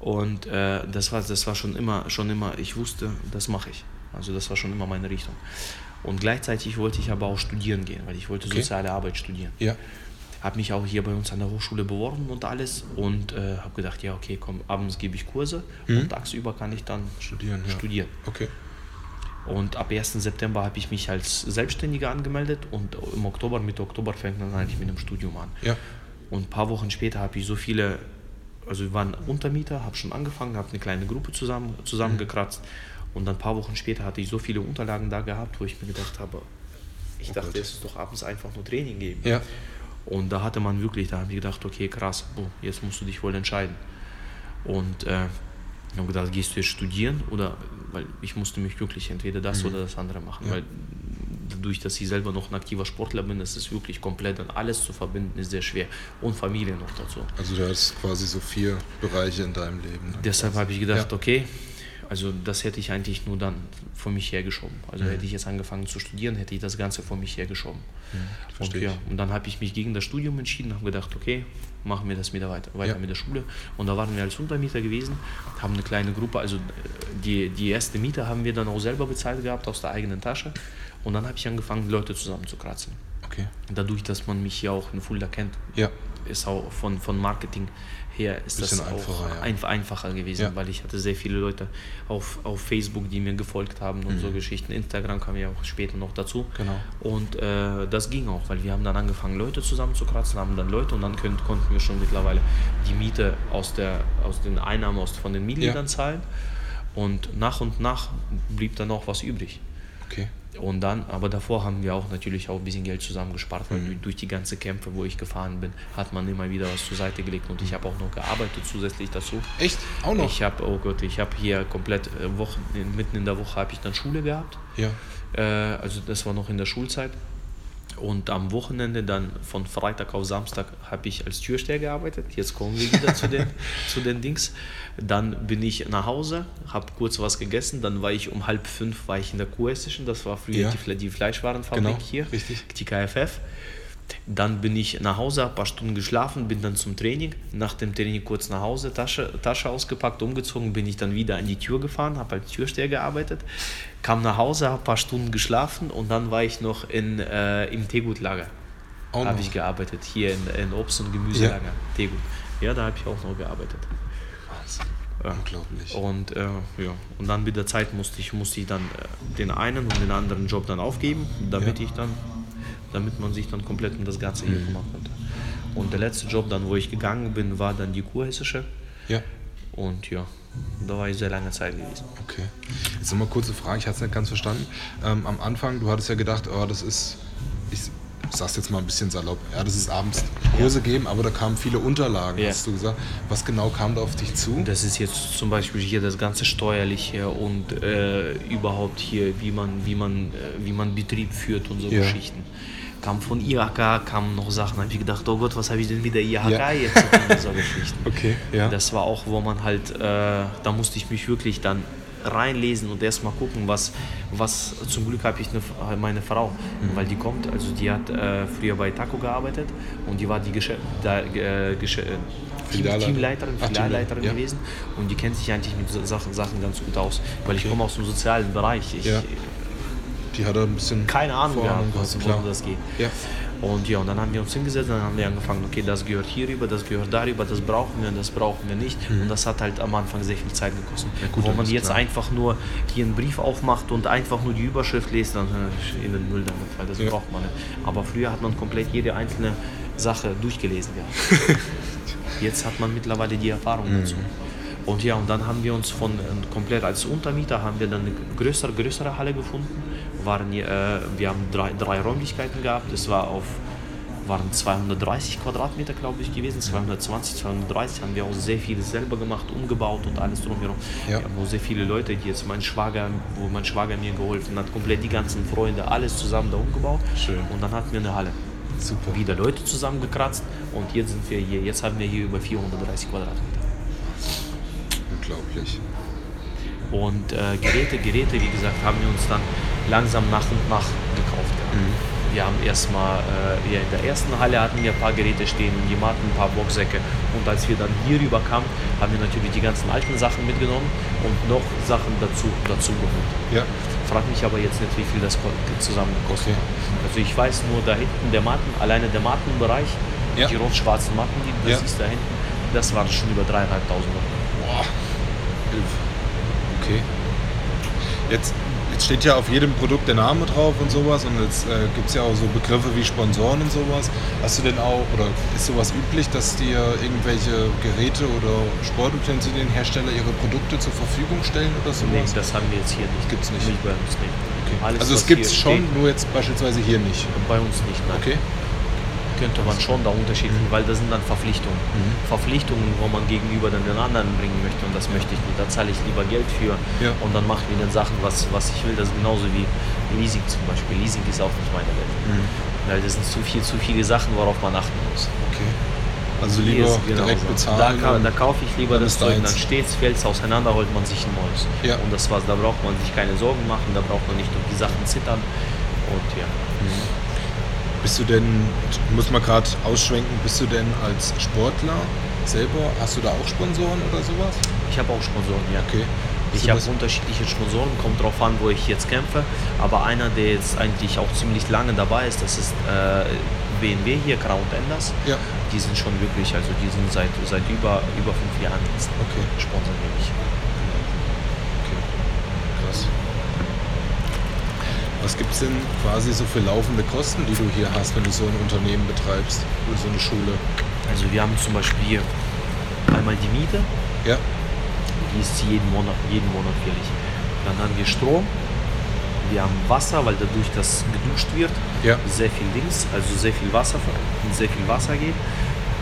Und äh, das war, das war schon immer, schon immer, ich wusste, das mache ich. Also das war schon immer meine Richtung. Und gleichzeitig wollte ich aber auch studieren gehen, weil ich wollte okay. soziale Arbeit studieren. Ja. Habe mich auch hier bei uns an der Hochschule beworben und alles und äh, habe gedacht, ja okay, komm, abends gebe ich Kurse mhm. und tagsüber kann ich dann studieren. Ja. studieren. Okay. Und ab 1. September habe ich mich als Selbstständiger angemeldet und im Oktober, Mitte Oktober fängt dann eigentlich mit dem Studium an. Ja. Und ein paar Wochen später habe ich so viele, also wir waren Untermieter, habe schon angefangen, habe eine kleine Gruppe zusammen, zusammengekratzt. Und dann ein paar Wochen später hatte ich so viele Unterlagen da gehabt, wo ich mir gedacht habe, ich oh dachte, es ist doch abends einfach nur Training geben. Ja. Und da hatte man wirklich, da habe ich gedacht, okay, krass, oh, jetzt musst du dich wohl entscheiden. Und äh, ich habe gedacht, gehst du jetzt studieren oder, weil ich musste mich wirklich entweder das mhm. oder das andere machen, ja. weil dadurch, dass ich selber noch ein aktiver Sportler bin, ist es wirklich komplett und alles zu verbinden, ist sehr schwer. Und Familie noch dazu. Also du hast quasi so vier Bereiche in deinem Leben. Deshalb habe ich gedacht, ja. okay, also das hätte ich eigentlich nur dann vor mich hergeschoben. Also mhm. hätte ich jetzt angefangen zu studieren, hätte ich das Ganze vor mich hergeschoben. Mhm, und, ja, und dann habe ich mich gegen das Studium entschieden, habe gedacht, okay, machen wir das wieder weiter, weiter ja. mit der Schule. Und da waren wir als Untermieter gewesen, haben eine kleine Gruppe, also die, die erste Miete haben wir dann auch selber bezahlt gehabt aus der eigenen Tasche. Und dann habe ich angefangen, Leute zusammenzukratzen. Okay. Dadurch, dass man mich ja auch in Fulda kennt, ja. ist auch von, von Marketing her ist das einfacher, auch ja. einfacher gewesen, ja. weil ich hatte sehr viele Leute auf, auf Facebook, die mir gefolgt haben und mhm. so Geschichten. Instagram kam ja auch später noch dazu. Genau. Und äh, das ging auch, weil wir haben dann angefangen, Leute zusammenzukratzen, haben dann Leute und dann können, konnten wir schon mittlerweile die Miete aus, der, aus den Einnahmen aus, von den Mitgliedern ja. zahlen. Und nach und nach blieb dann auch was übrig. Okay. Und dann, aber davor haben wir auch natürlich auch ein bisschen Geld zusammengespart, weil mhm. durch die ganzen Kämpfe, wo ich gefahren bin, hat man immer wieder was zur Seite gelegt und ich habe auch noch gearbeitet zusätzlich dazu. Echt? Auch noch? Ich habe, oh Gott, ich habe hier komplett äh, Wochen, mitten in der Woche habe ich dann Schule gehabt. Ja. Äh, also das war noch in der Schulzeit. Und am Wochenende dann von Freitag auf Samstag habe ich als Türsteher gearbeitet. Jetzt kommen wir wieder zu, den, zu den Dings. Dann bin ich nach Hause, habe kurz was gegessen. Dann war ich um halb fünf war ich in der QS Das war früher ja. die, die Fleischwarenfabrik genau, hier, richtig. die KFF. Dann bin ich nach Hause, ein paar Stunden geschlafen, bin dann zum Training. Nach dem Training kurz nach Hause, Tasche, Tasche ausgepackt, umgezogen, bin ich dann wieder an die Tür gefahren, habe als Türsteher gearbeitet. Kam nach Hause, habe ein paar Stunden geschlafen und dann war ich noch in, äh, im Teegutlager. Oh habe ich gearbeitet, hier in, in Obst- und Gemüselager, ja. Teegut. Ja, da habe ich auch noch gearbeitet. Wahnsinn. Ja. Unglaublich. Und, äh, ja. und dann mit der Zeit musste ich, musste ich dann äh, den einen und den anderen Job dann aufgeben, damit ja. ich dann damit man sich dann komplett um das Ganze hier kümmern konnte. Und der letzte Job dann, wo ich gegangen bin, war dann die Kurhessische. Ja. Und ja, da war ich sehr lange Zeit gewesen. Okay. Jetzt nochmal kurze Frage, ich hatte es nicht ganz verstanden. Ähm, am Anfang, du hattest ja gedacht, oh, das ist, ich sag's jetzt mal ein bisschen salopp, ja, das ist abends Kurse ja. geben, aber da kamen viele Unterlagen, ja. hast du gesagt. Was genau kam da auf dich zu? Das ist jetzt zum Beispiel hier das ganze Steuerliche und äh, überhaupt hier, wie man, wie, man, äh, wie man Betrieb führt und so ja. Geschichten kam von IHK, kamen noch Sachen. Da habe ich gedacht, oh Gott, was habe ich denn wieder IHK ja. jetzt in so Geschichten. Okay, ja. Das war auch, wo man halt, äh, da musste ich mich wirklich dann reinlesen und erstmal gucken, was, was zum Glück habe ich eine, meine Frau, mhm. weil die kommt, also die hat äh, früher bei Taco gearbeitet und die war die Geschä da, äh, Geschä Team, Teamleiterin, Filialleiterin ja. gewesen und die kennt sich eigentlich mit Sachen, Sachen ganz gut aus, weil ich komme aus dem sozialen Bereich. Ich, ja. Die hat ein bisschen. Keine Ahnung gehabt, worum das geht. Ja. Und ja, und dann haben wir uns hingesetzt, dann haben wir angefangen, okay, das gehört hierüber, das gehört darüber, das brauchen wir, das brauchen wir nicht. Mhm. Und das hat halt am Anfang sehr viel Zeit gekostet. Ja, gut, Wo man jetzt klar. einfach nur hier einen Brief aufmacht und einfach nur die Überschrift liest, dann äh, in den Müll damit, weil das ja. braucht man nicht. Aber früher hat man komplett jede einzelne Sache durchgelesen gehabt. jetzt hat man mittlerweile die Erfahrung mhm. dazu. Und ja, und dann haben wir uns von äh, komplett als Untermieter haben wir dann eine größere, größere Halle gefunden. Waren, äh, wir haben drei, drei Räumlichkeiten gehabt. Das war auf waren 230 Quadratmeter, glaube ich, gewesen. 220, 230 haben wir auch sehr viel selber gemacht, umgebaut und alles drumherum. Ja. Wir haben sehr viele Leute, die jetzt mein Schwager, wo mein Schwager mir geholfen hat, komplett die ganzen Freunde, alles zusammen da umgebaut. Schön. Und dann hatten wir eine Halle. Super. Wieder Leute zusammengekratzt und jetzt sind wir hier. Jetzt haben wir hier über 430 Quadratmeter. Unglaublich. Und äh, Geräte, Geräte, wie gesagt, haben wir uns dann langsam nach und nach gekauft. Gehabt. Mhm. Wir haben erstmal, äh, in der ersten Halle hatten wir ein paar Geräte stehen, die Matten, ein paar Boxsäcke. Und als wir dann hier rüber kamen, haben wir natürlich die ganzen alten Sachen mitgenommen und noch Sachen dazu, dazu geholt. Ja. Frag mich aber jetzt nicht, wie viel das zusammen gekostet Okay. hat. Also ich weiß nur da hinten der Matten, alleine der Mattenbereich, Ja. die rot-schwarzen Matten, die du Ja. siehst da hinten, das waren schon über dreieinhalbtausend Euro. Boah. Okay. Jetzt steht ja auf jedem Produkt der Name drauf und sowas und jetzt äh, gibt es ja auch so Begriffe wie Sponsoren und sowas. Hast du denn auch, oder ist sowas üblich, dass dir irgendwelche Geräte oder Sportutensilienhersteller ihre Produkte zur Verfügung stellen oder Nee, sowas? das haben wir jetzt hier nicht. Gibt's nicht. Nicht bei uns, nee. Okay. Alles, also es gibt es schon, steht, nur jetzt beispielsweise hier nicht. Bei uns nicht, nein. Okay. Könnte man schon da unterschiedlich, weil das sind dann Verpflichtungen. Mhm. Verpflichtungen, wo man gegenüber dann den anderen bringen möchte und das möchte ich nicht. Da zahle ich lieber Geld für Ja. und dann mache ich mit den Sachen, was, was ich will. Das ist genauso wie Leasing zum Beispiel. Leasing ist auch nicht meine Welt. Mhm. Weil das sind zu, viel, zu viele Sachen, worauf man achten muss. Okay. Also lieber ist genauso. direkt Da, bezahlen. und- da kaufe ich lieber das Zeug, deins. dann steht es, fällt es auseinander, holt man sich ein neues. Ja. Und das war's. Da braucht man sich keine Sorgen machen, da braucht man nicht um die Sachen zittern. Und ja. Bist du denn, muss man gerade ausschwenken, bist du denn als Sportler selber, hast du da auch Sponsoren oder sowas? Ich habe auch Sponsoren, ja. Okay. Ich habe unterschiedliche Sponsoren, kommt drauf an, wo ich jetzt kämpfe. Aber einer, der jetzt eigentlich auch ziemlich lange dabei ist, das ist äh, BMW hier, Crown Enders. Ja, Die sind schon wirklich, also die sind seit, seit über, über fünf Jahren jetzt okay. sponsern wir mich. okay. Krass. Was gibt es denn quasi so für laufende Kosten, die du hier hast, wenn du so ein Unternehmen betreibst oder so eine Schule? Also wir haben zum Beispiel einmal die Miete, Ja, die ist jeden Monat, jeden Monat fällig. Dann haben wir Strom, wir haben Wasser, weil dadurch das geduscht wird, ja, sehr viel Dings, also sehr viel Wasser, sehr viel Wasser geht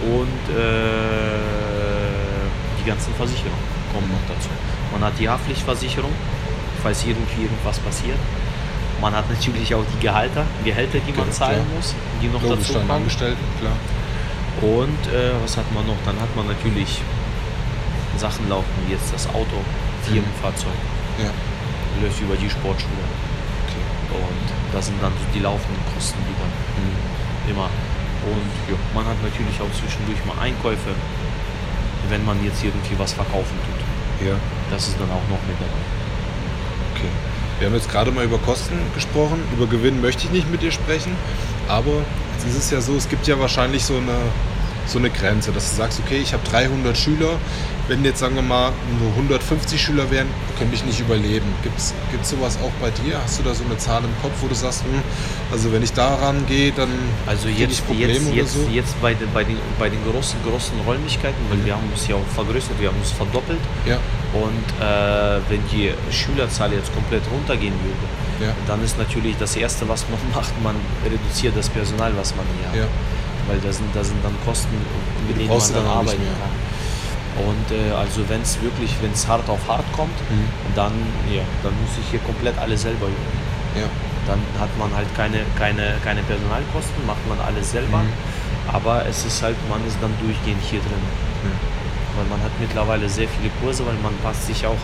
und äh, die ganzen Versicherungen kommen noch dazu. Man hat die Haftpflichtversicherung, falls irgendwie irgendwas passiert. Man hat natürlich auch die Gehalter, Gehälter, die man Ja, zahlen klar. muss, die noch logisch, dazu kommen. Angestellten, klar. Und äh, was hat man noch? Dann hat man natürlich Sachen laufen, wie jetzt das Auto, Firmenfahrzeug, Ja, läuft über die Sportschule. okay. Und das sind dann die laufenden Kosten, die dann immer. Und ja, man hat natürlich auch zwischendurch mal Einkäufe, wenn man jetzt irgendwie was verkaufen tut. Ja, Das ist dann auch noch mit dabei. okay. Wir haben jetzt gerade mal über Kosten gesprochen. Über Gewinn möchte ich nicht mit dir sprechen. Aber jetzt ist es ja so, es gibt ja wahrscheinlich so eine, so eine Grenze, dass du sagst, okay, ich habe 300 Schüler. Wenn jetzt, sagen wir mal, nur 150 Schüler wären, könnte ich nicht überleben. Gibt es sowas auch bei dir? Hast du da so eine Zahl im Kopf, wo du sagst, hm, also wenn ich da rangehe, dann Also jetzt, ich Probleme jetzt, oder jetzt, so? jetzt bei, den, bei, den, bei den großen, großen Räumlichkeiten, weil wir haben uns ja auch vergrößert, wir haben uns verdoppelt. Ja, Und äh, wenn die Schülerzahl jetzt komplett runtergehen würde, ja, dann ist natürlich das Erste, was man macht, man reduziert das Personal, was man hier hat. ja. Weil da sind, da sind dann Kosten, mit denen man dann dann arbeiten kann. Und äh, also wenn es wirklich, wenn es hart auf hart kommt, Mhm. dann, ja, dann muss ich hier komplett alles selber üben. ja. Dann hat man halt keine, keine, keine Personalkosten, macht man alles selber. Mhm. Aber es ist halt, man ist dann durchgehend hier drin. Mhm. Weil man hat mittlerweile sehr viele Kurse, weil man passt sich auch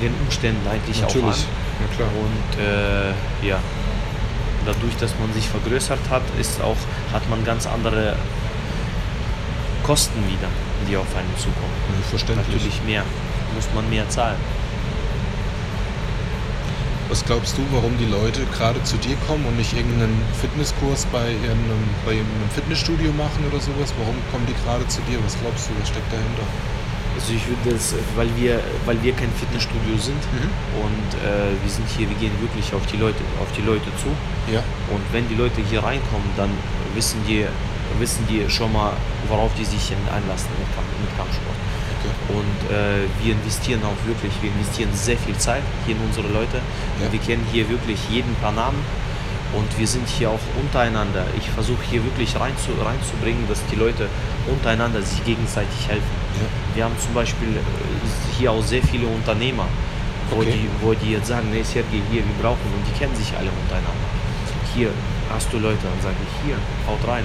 den Umständen eigentlich Natürlich, auch an. ja klar. Und äh, ja, dadurch, dass man sich vergrößert hat, ist auch, hat man ganz andere Kosten wieder, die auf einen zukommen. Ja, verständlich. Natürlich mehr, muss man mehr zahlen. Was glaubst du, warum die Leute gerade zu dir kommen und nicht irgendeinen Fitnesskurs bei, ihrem, bei einem Fitnessstudio machen oder sowas? Warum kommen die gerade zu dir? Was glaubst du, was steckt dahinter? Also ich würde das, weil wir, weil wir kein Fitnessstudio sind Mhm. und äh, wir sind hier, wir gehen wirklich auf die Leute, auf die Leute zu. Ja, Und wenn die Leute hier reinkommen, dann wissen die, wissen die schon mal, worauf die sich einlassen mit, mit Kampfsport. Und äh, wir investieren auch wirklich, wir investieren sehr viel Zeit hier in unsere Leute. Ja. Wir kennen hier wirklich jeden paar Namen und wir sind hier auch untereinander. Ich versuche hier wirklich reinzu, reinzubringen, dass die Leute untereinander sich gegenseitig helfen. Ja. Wir haben zum Beispiel äh, hier auch sehr viele Unternehmer, wo, Okay. die, wo die jetzt sagen, nee Sergej, hier, wir brauchen und die kennen sich alle untereinander. Hier hast du Leute, dann sage ich, hier, haut rein.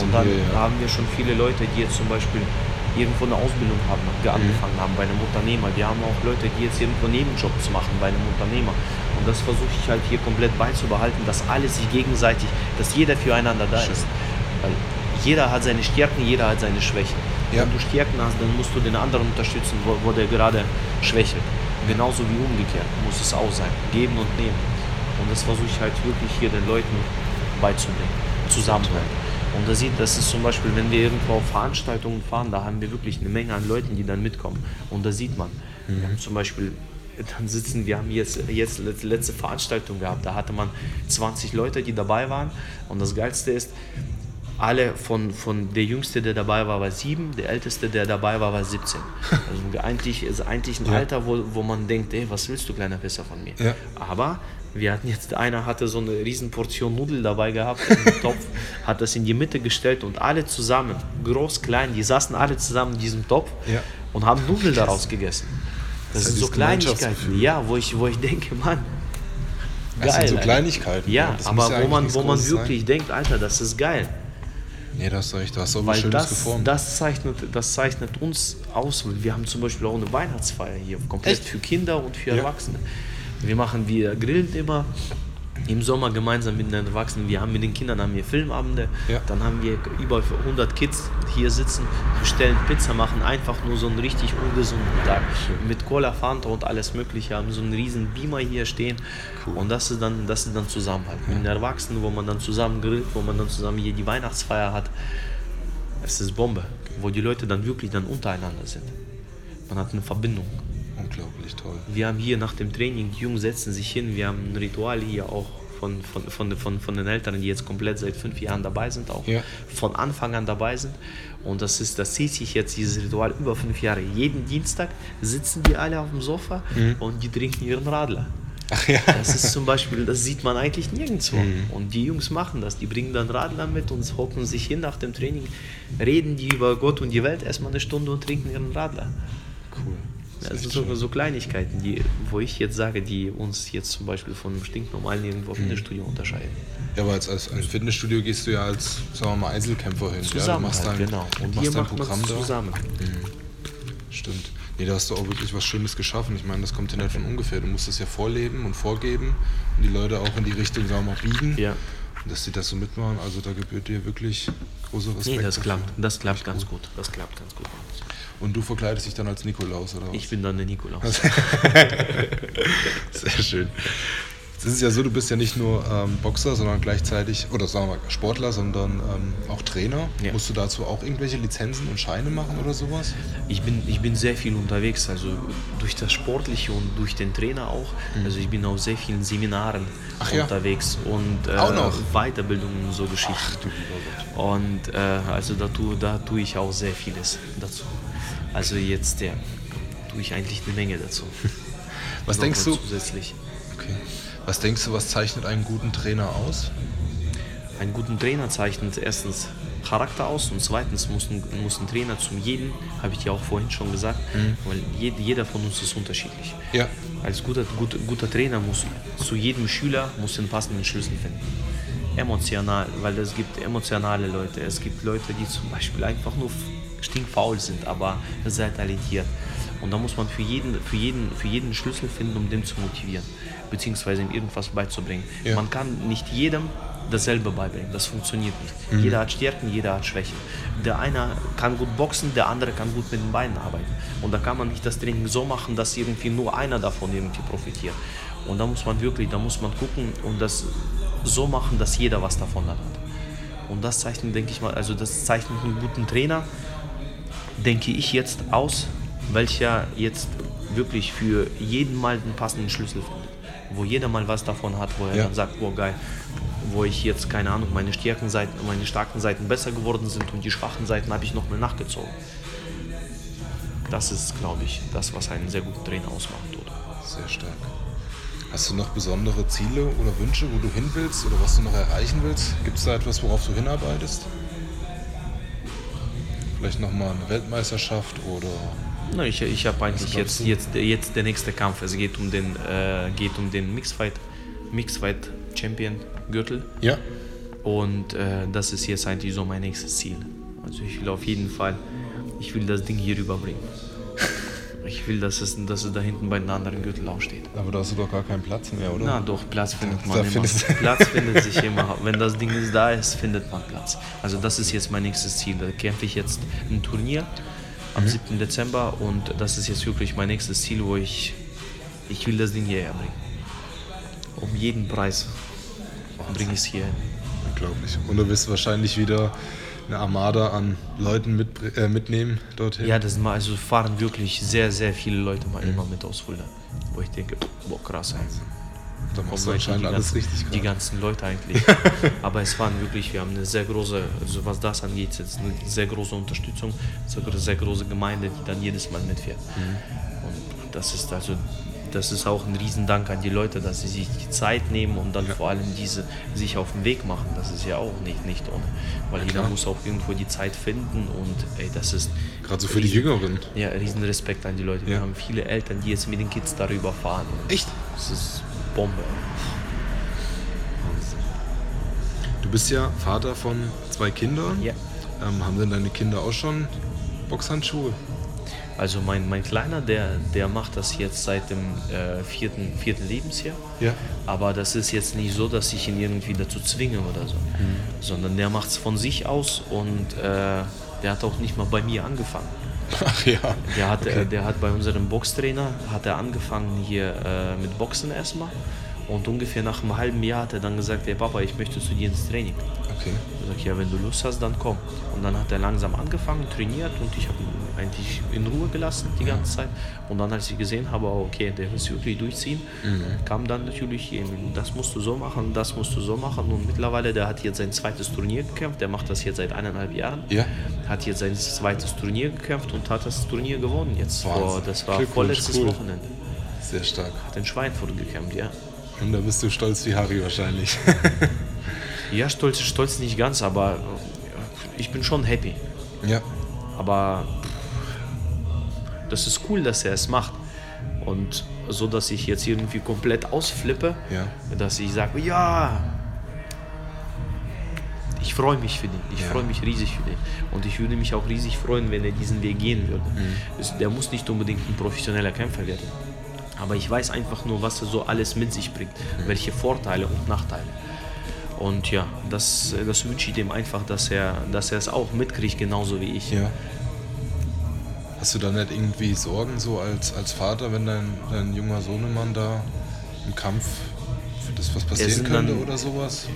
Und dann hier, ja. haben wir schon viele Leute, die jetzt zum Beispiel irgendwo eine Ausbildung haben, Mhm. angefangen haben bei einem Unternehmer. Wir haben auch Leute, die jetzt irgendwo Nebenjobs machen bei einem Unternehmer. Und das versuche ich halt hier komplett beizubehalten, dass alles sich gegenseitig, dass jeder füreinander da ist. Weil jeder hat seine Stärken, jeder hat seine Schwächen. Ja. Wenn du Stärken hast, dann musst du den anderen unterstützen, wo, wo der gerade schwächelt. Genauso wie umgekehrt muss es auch sein. Geben und nehmen. Und das versuche ich halt wirklich hier den Leuten beizubringen. Zusammenhalt. Und da sieht, das ist zum Beispiel, wenn wir irgendwo auf Veranstaltungen fahren, da haben wir wirklich eine Menge an Leuten, die dann mitkommen. Und da sieht man, wir haben zum Beispiel, dann sitzen, wir haben jetzt, jetzt letzte- letzte Veranstaltung gehabt, da hatte man 20 Leute, die dabei waren. Und das Geilste ist, alle von, von der Jüngste, der dabei war, war sieben, der Älteste, der dabei war, war 17. Also eigentlich ist eigentlich ein Ja. Alter, wo, wo man denkt, ey, was willst du, kleiner Pisser von mir? Ja. Aber wir hatten jetzt, einer hatte so eine riesen Portion Nudel dabei gehabt im Topf, hat das in die Mitte gestellt und alle zusammen, groß, klein, die saßen alle zusammen in diesem Topf Ja. und haben Nudeln daraus gegessen. Das, Das sind so Kleinigkeiten, ja, wo ich, wo ich denke, Mann, Das sind so. Kleinigkeiten. Ja, Das aber ja wo man, wo man Großes sein. wirklich denkt, Alter, das ist geil. Nee, da hast recht, du hast so was Schönes das, geformt. das, zeichnet, das zeichnet uns aus. Wir haben zum Beispiel auch eine Weihnachtsfeier hier, komplett Echt? für Kinder und für Ja. Wir machen, wir grillen immer im Sommer gemeinsam mit den Erwachsenen. Wir haben mit den Kindern haben wir Filmabende. Ja. Dann haben wir über 100 Kids hier sitzen, bestellen Pizza, machen einfach nur so einen richtig ungesunden Tag. Mit Cola, Fanta und alles Mögliche. Haben so einen riesen Beamer hier stehen. Und das ist dann, das ist dann Zusammenhalt. Mit den Erwachsenen, wo man dann zusammen grillt, wo man dann zusammen hier die Weihnachtsfeier hat. Es ist Bombe, wo die Leute dann wirklich dann untereinander sind. Man hat eine Verbindung. Unglaublich toll. Wir haben hier nach dem Training, die Jungs setzen sich hin, wir haben ein Ritual hier auch von, von, von, von, von den Eltern, die jetzt komplett seit fünf Jahren dabei sind, auch Ja. von Anfang an dabei sind. Und das, ist, das zieht sich jetzt, dieses Ritual, über fünf Jahre. Jeden Dienstag sitzen die alle auf dem Sofa und die trinken ihren Radler. Ach ja. Das ist zum Beispiel, das sieht man eigentlich nirgendwo. Und die Jungs machen das. Die bringen dann Radler mit und hocken sich hin nach dem Training, reden die über Gott und die Welt erstmal eine Stunde und trinken ihren Radler. Cool. Das Das sind so, so Kleinigkeiten, die, wo ich jetzt sage, die uns jetzt zum Beispiel von einem stinknormalen irgendwo Fitnessstudio unterscheiden. Ja, aber als, als, als Fitnessstudio gehst du ja als, sagen wir mal, Einzelkämpfer hin. Zusammen ja, du machst halt, dein, genau. Und machst dein Programm da. zusammen. Stimmt. Nee, da hast du auch wirklich was Schönes geschaffen. Ich meine, das kommt ja nicht von ungefähr. Du musst es ja vorleben und vorgeben und die Leute auch in die Richtung, sagen wir mal, biegen. Ja. Und dass sie das so mitmachen, also da gebührt dir wirklich großer Respekt. Nee, das dafür. klappt, das klappt ganz gut. Das klappt ganz gut. Und du verkleidest dich dann als Nikolaus, oder was? Ich bin dann der Nikolaus. Sehr schön. Es ist ja so, du bist ja nicht nur ähm, Boxer, sondern gleichzeitig, oder sagen wir mal Sportler, sondern ähm, auch Trainer. Ja. Musst du dazu auch irgendwelche Lizenzen und Scheine machen oder sowas? Ich bin, ich bin sehr viel unterwegs, also durch das Sportliche und durch den Trainer auch. Also ich bin auf sehr vielen Seminaren Mhm. Ach ja. unterwegs und äh, Auch noch? Weiterbildungen und so Geschichten. Gott. Und äh, also da tue, da tue ich auch sehr vieles dazu. Also jetzt ja, tue ich eigentlich eine Menge dazu. Was Noch denkst du? Zusätzlich. Okay. Was denkst du, was zeichnet einen guten Trainer aus? Einen guten Trainer zeichnet erstens Charakter aus und zweitens muss ein, muss ein Trainer zum jeden, habe ich dir auch vorhin schon gesagt, weil jed, jeder von uns ist unterschiedlich. Ja. Als guter, guter, guter Trainer muss zu jedem Schüler muss den passenden Schlüssel finden. Emotional, weil es gibt emotionale Leute, es gibt Leute, die zum Beispiel einfach nur stinkfaul sind, aber sehr talentiert. Und da muss man für jeden, für jeden, für jeden Schlüssel finden, um den zu motivieren, beziehungsweise ihm irgendwas beizubringen. Ja. Man kann nicht jedem dasselbe beibringen, das funktioniert nicht. Jeder hat Stärken, jeder hat Schwächen. Der eine kann gut boxen, der andere kann gut mit den Beinen arbeiten. Und da kann man nicht das Training so machen, dass irgendwie nur einer davon irgendwie profitiert. Und da muss man wirklich, da muss man gucken und das so machen, dass jeder was davon hat. Und das zeichnet, denke ich mal, also das zeichnet einen guten Trainer, denke ich jetzt aus, welcher jetzt wirklich für jeden mal den passenden Schlüssel findet. Wo jeder mal was davon hat, wo er Ja. dann sagt, boah geil, wo ich jetzt, keine Ahnung, meine starken Seiten, meine starken Seiten besser geworden sind und die schwachen Seiten habe ich noch mal nachgezogen. Das ist, glaube ich, das, was einen sehr guten Trainer ausmacht, oder? Sehr stark. Hast du noch besondere Ziele oder Wünsche, wo du hin willst oder was du noch erreichen willst? Gibt es da etwas, worauf du hinarbeitest? Vielleicht nochmal eine Weltmeisterschaft oder. Na, ich ich habe eigentlich jetzt, du? jetzt, jetzt der nächste Kampf. Es geht um den, äh, geht um den Mixfight, Mixfight Champion Gürtel. Ja. Und äh, das ist jetzt eigentlich so mein nächstes Ziel. Also ich will auf jeden Fall, ich will das Ding hier rüberbringen. Ich will, dass es, dass es da hinten bei den anderen Gürtel auch steht. Aber da hast du doch gar keinen Platz mehr, oder? Na doch, Platz findet man Da immer. Platz findet sich immer. Wenn das Ding ist da ist, findet man Platz. Also das ist jetzt mein nächstes Ziel. Da kämpfe ich jetzt ein Turnier am 7. Dezember und das ist jetzt wirklich mein nächstes Ziel, wo ich, ich will das Ding hierher bringen. Um jeden Preis bringe ich es hier hin. Unglaublich. Und du wirst wahrscheinlich wieder eine Armada an Leuten mit, äh, mitnehmen dorthin. Ja, das mal, also fahren wirklich sehr, sehr viele Leute mal immer mit aus Fulda. Wo ich denke, boah, krass. ey. da machst du Kommen anscheinend die alles ganzen, richtig Die gerade. ganzen Leute eigentlich. Aber es waren wirklich, wir haben eine sehr große, also was das angeht, jetzt eine sehr große Unterstützung, so eine sehr große Gemeinde, die dann jedes Mal mitfährt. Mhm. Und das ist also, das ist auch ein Riesendank an die Leute, dass sie sich die Zeit nehmen und dann vor allem diese sich auf den Weg machen. Das ist ja auch nicht, nicht ohne. Weil jeder klar. muss auch irgendwo die Zeit finden und ey, das ist Gerade so für die riesen- Jüngeren. Ja, riesen Respekt an die Leute. Wir Ja. haben viele Eltern, die jetzt mit den Kids darüber fahren. Echt? Das ist Bombe. Du bist ja Vater von zwei Kindern. Ja. Ähm, haben denn deine Kinder auch schon Boxhandschuhe? Also mein, mein Kleiner, der, der macht das jetzt seit dem äh, vierten, vierten Lebensjahr. Ja. Aber das ist jetzt nicht so, dass ich ihn irgendwie dazu zwinge oder so. Sondern der macht es von sich aus und äh, der hat auch nicht mal bei mir angefangen. Ach ja. Der hat, äh, der hat bei unserem Boxtrainer hat er angefangen hier äh, mit Boxen erstmal. Und ungefähr nach einem halben Jahr hat er dann gesagt, hey Papa, ich möchte zu dir ins Training. Okay. Ich sag, ja, wenn du Lust hast, dann komm. Und dann hat er langsam angefangen, trainiert und ich habe eigentlich in Ruhe gelassen die ganze Zeit. Und dann, als ich gesehen habe, okay, der will es wirklich durchziehen, kam dann natürlich, das musst du so machen, das musst du so machen. Und mittlerweile, der hat jetzt sein zweites Turnier gekämpft, der macht das jetzt seit eineinhalb Jahren. Ja. Hat jetzt sein zweites Turnier gekämpft und hat das Turnier gewonnen jetzt. Vor, das war vorletztes cool. Wochenende. Sehr stark. Hat in Schweinfurt gekämpft, ja. Und da bist du stolz wie Harry wahrscheinlich. Ja, stolz, stolz nicht ganz, aber ich bin schon happy. ja. Aber das ist cool, dass er es macht. Und so, dass ich jetzt irgendwie komplett ausflippe, Ja. dass ich sage, ja, ich freue mich für den. Ich Ja. freue mich riesig für den. Und ich würde mich auch riesig freuen, wenn er diesen Weg gehen würde. Mhm. Der muss nicht unbedingt ein professioneller Kämpfer werden. Aber ich weiß einfach nur, was er so alles mit sich bringt. Mhm. Welche Vorteile und Nachteile. Und ja, das, das wünsche ich dem einfach, dass er, dass er es auch mitkriegt, genauso wie ich. Ja. Hast du da nicht irgendwie Sorgen so als, als Vater, wenn dein, dein junger Sohnemann da im Kampf für das was passieren könnte dann- oder sowas?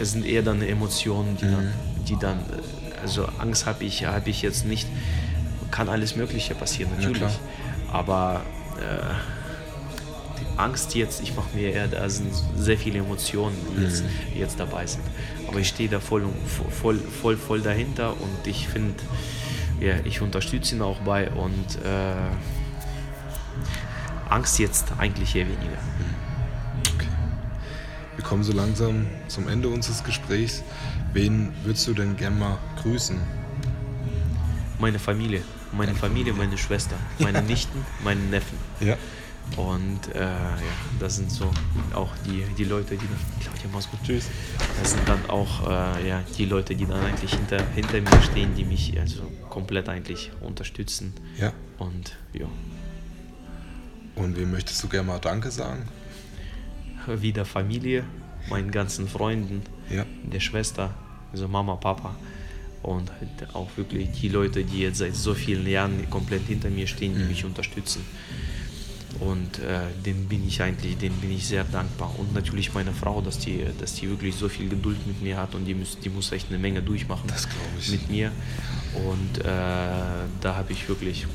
Es sind eher dann Emotionen, die dann, die dann äh, also Angst habe ich, habe ich jetzt nicht. Kann alles Mögliche passieren, natürlich. klar. Aber äh, die Angst jetzt, ich mache mir eher, da sind sehr viele Emotionen, die jetzt, die jetzt dabei sind. Aber ich stehe da voll, voll, voll, voll dahinter und ich finde, ja, ich unterstütze ihn auch bei und äh, Angst jetzt eigentlich eher weniger. Wir kommen so langsam zum Ende unseres Gesprächs. Wen würdest du denn gern mal grüßen? Meine Familie, meine Familie, meine Schwester, meine Nichten, meine Neffen. Ja. Und äh, ja, das sind so auch die, die Leute, die dann. Claudia, mach's gut. Tschüss. Das sind dann auch äh, ja, die Leute, die dann eigentlich hinter, hinter mir stehen, die mich also komplett eigentlich unterstützen. Ja. Und ja, Und wem möchtest du gern mal Danke sagen? wieder Familie, meinen ganzen Freunden, Ja. der Schwester, also Mama, Papa. Und halt auch wirklich die Leute, die jetzt seit so vielen Jahren komplett hinter mir stehen, die mich unterstützen. Und äh, denen bin ich eigentlich, denen bin ich sehr dankbar. Und natürlich meine Frau, dass die, dass die wirklich so viel Geduld mit mir hat und die muss, die muss echt eine Menge durchmachen mit mir. Und äh, da habe ich wirklich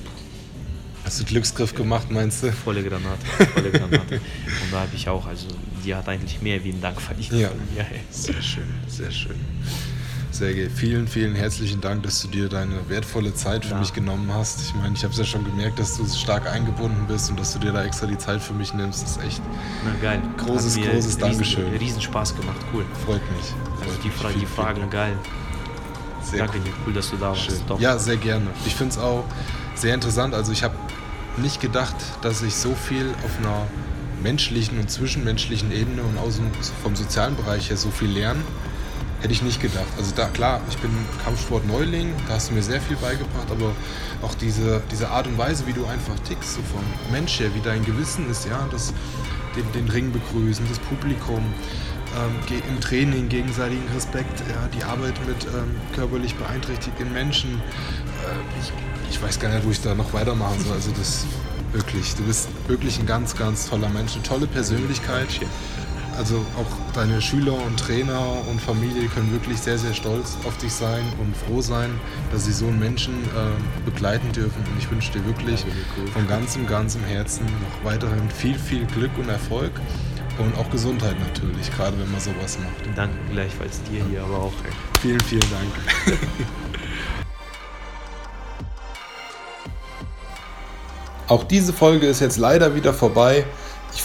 Hast du Glücksgriff gemacht, meinst du? volle Granate, volle Granate. Und da habe ich auch, also die hat eigentlich mehr wie einen Dank verdient. Ja. mir. Sehr schön, sehr schön. Sergej, vielen, vielen herzlichen Dank, dass du dir deine wertvolle Zeit für Ja. mich genommen hast. Ich meine, ich habe es ja schon gemerkt, dass du stark eingebunden bist und dass du dir da extra die Zeit für mich nimmst. Das ist echt, Na geil. Großes, großes riesen, Dankeschön. Riesen Spaß gemacht, cool. freut mich. Also Freut die, mich. Fra Vielen, die Fragen Dank. geil. Sehr Danke dir, cool, dass du da warst. Ja, sehr gerne. Ich finde es auch sehr interessant. Also ich habe nicht gedacht, dass ich so viel auf einer menschlichen und zwischenmenschlichen Ebene und aus dem, vom sozialen Bereich her so viel lerne. Hätte ich nicht gedacht. Also da klar, ich bin Kampfsport-Neuling, da hast du mir sehr viel beigebracht, aber auch diese, diese Art und Weise, wie du einfach tickst, so vom Mensch her, wie dein Gewissen ist, ja, das, den, den Ring begrüßen, das Publikum, ähm, im Training gegenseitigen Respekt, ja, die Arbeit mit ähm, körperlich beeinträchtigten Menschen. Äh, ich, ich weiß gar nicht, wo ich da noch weitermachen soll. Also das wirklich, du bist wirklich ein ganz, ganz toller Mensch, eine tolle Persönlichkeit. Also auch deine Schüler und Trainer und Familie können wirklich sehr, sehr stolz auf dich sein und froh sein, dass sie so einen Menschen äh, begleiten dürfen. Und ich wünsche dir wirklich von ganzem, ganzem Herzen noch weiterhin viel, viel Glück und Erfolg. Und auch Gesundheit natürlich, gerade wenn man sowas macht. Danke gleichfalls dir hier, aber auch. Ey. Vielen, vielen Dank. auch diese Folge ist jetzt leider wieder vorbei.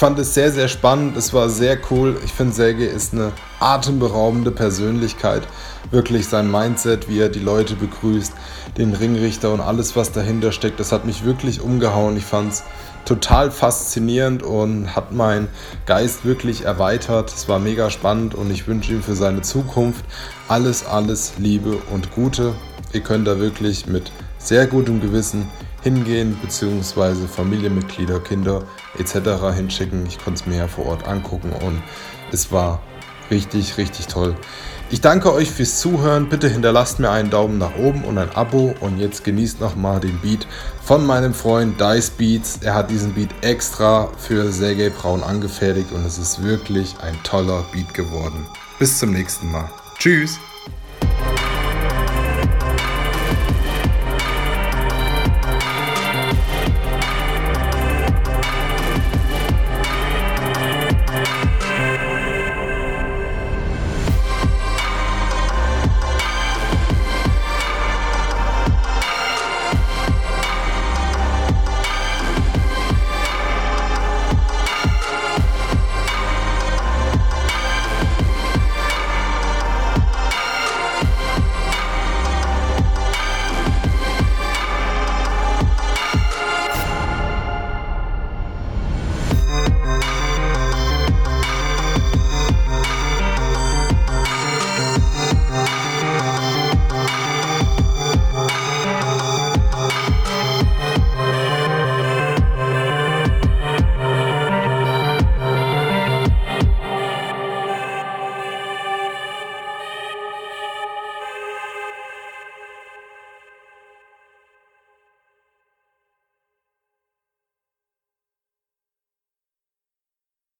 Ich fand es sehr, sehr spannend. Es war sehr cool. Ich finde, Sergei ist eine atemberaubende Persönlichkeit. Wirklich sein Mindset, wie er die Leute begrüßt, den Ringrichter und alles, was dahinter steckt, das hat mich wirklich umgehauen. Ich fand es total faszinierend und hat meinen Geist wirklich erweitert. Es war mega spannend und ich wünsche ihm für seine Zukunft alles, alles Liebe und Gute. Ihr könnt da wirklich mit sehr gutem Gewissen hingehen, beziehungsweise Familienmitglieder, Kinder etc. hinschicken. Ich konnte es mir ja vor Ort angucken und es war richtig, richtig toll. Ich danke euch fürs Zuhören. Bitte hinterlasst mir einen Daumen nach oben und ein Abo. Und jetzt genießt nochmal den Beat von meinem Freund Dice Beats. Er hat diesen Beat extra für Sergei Braun angefertigt und es ist wirklich ein toller Beat geworden. Bis zum nächsten Mal. Tschüss.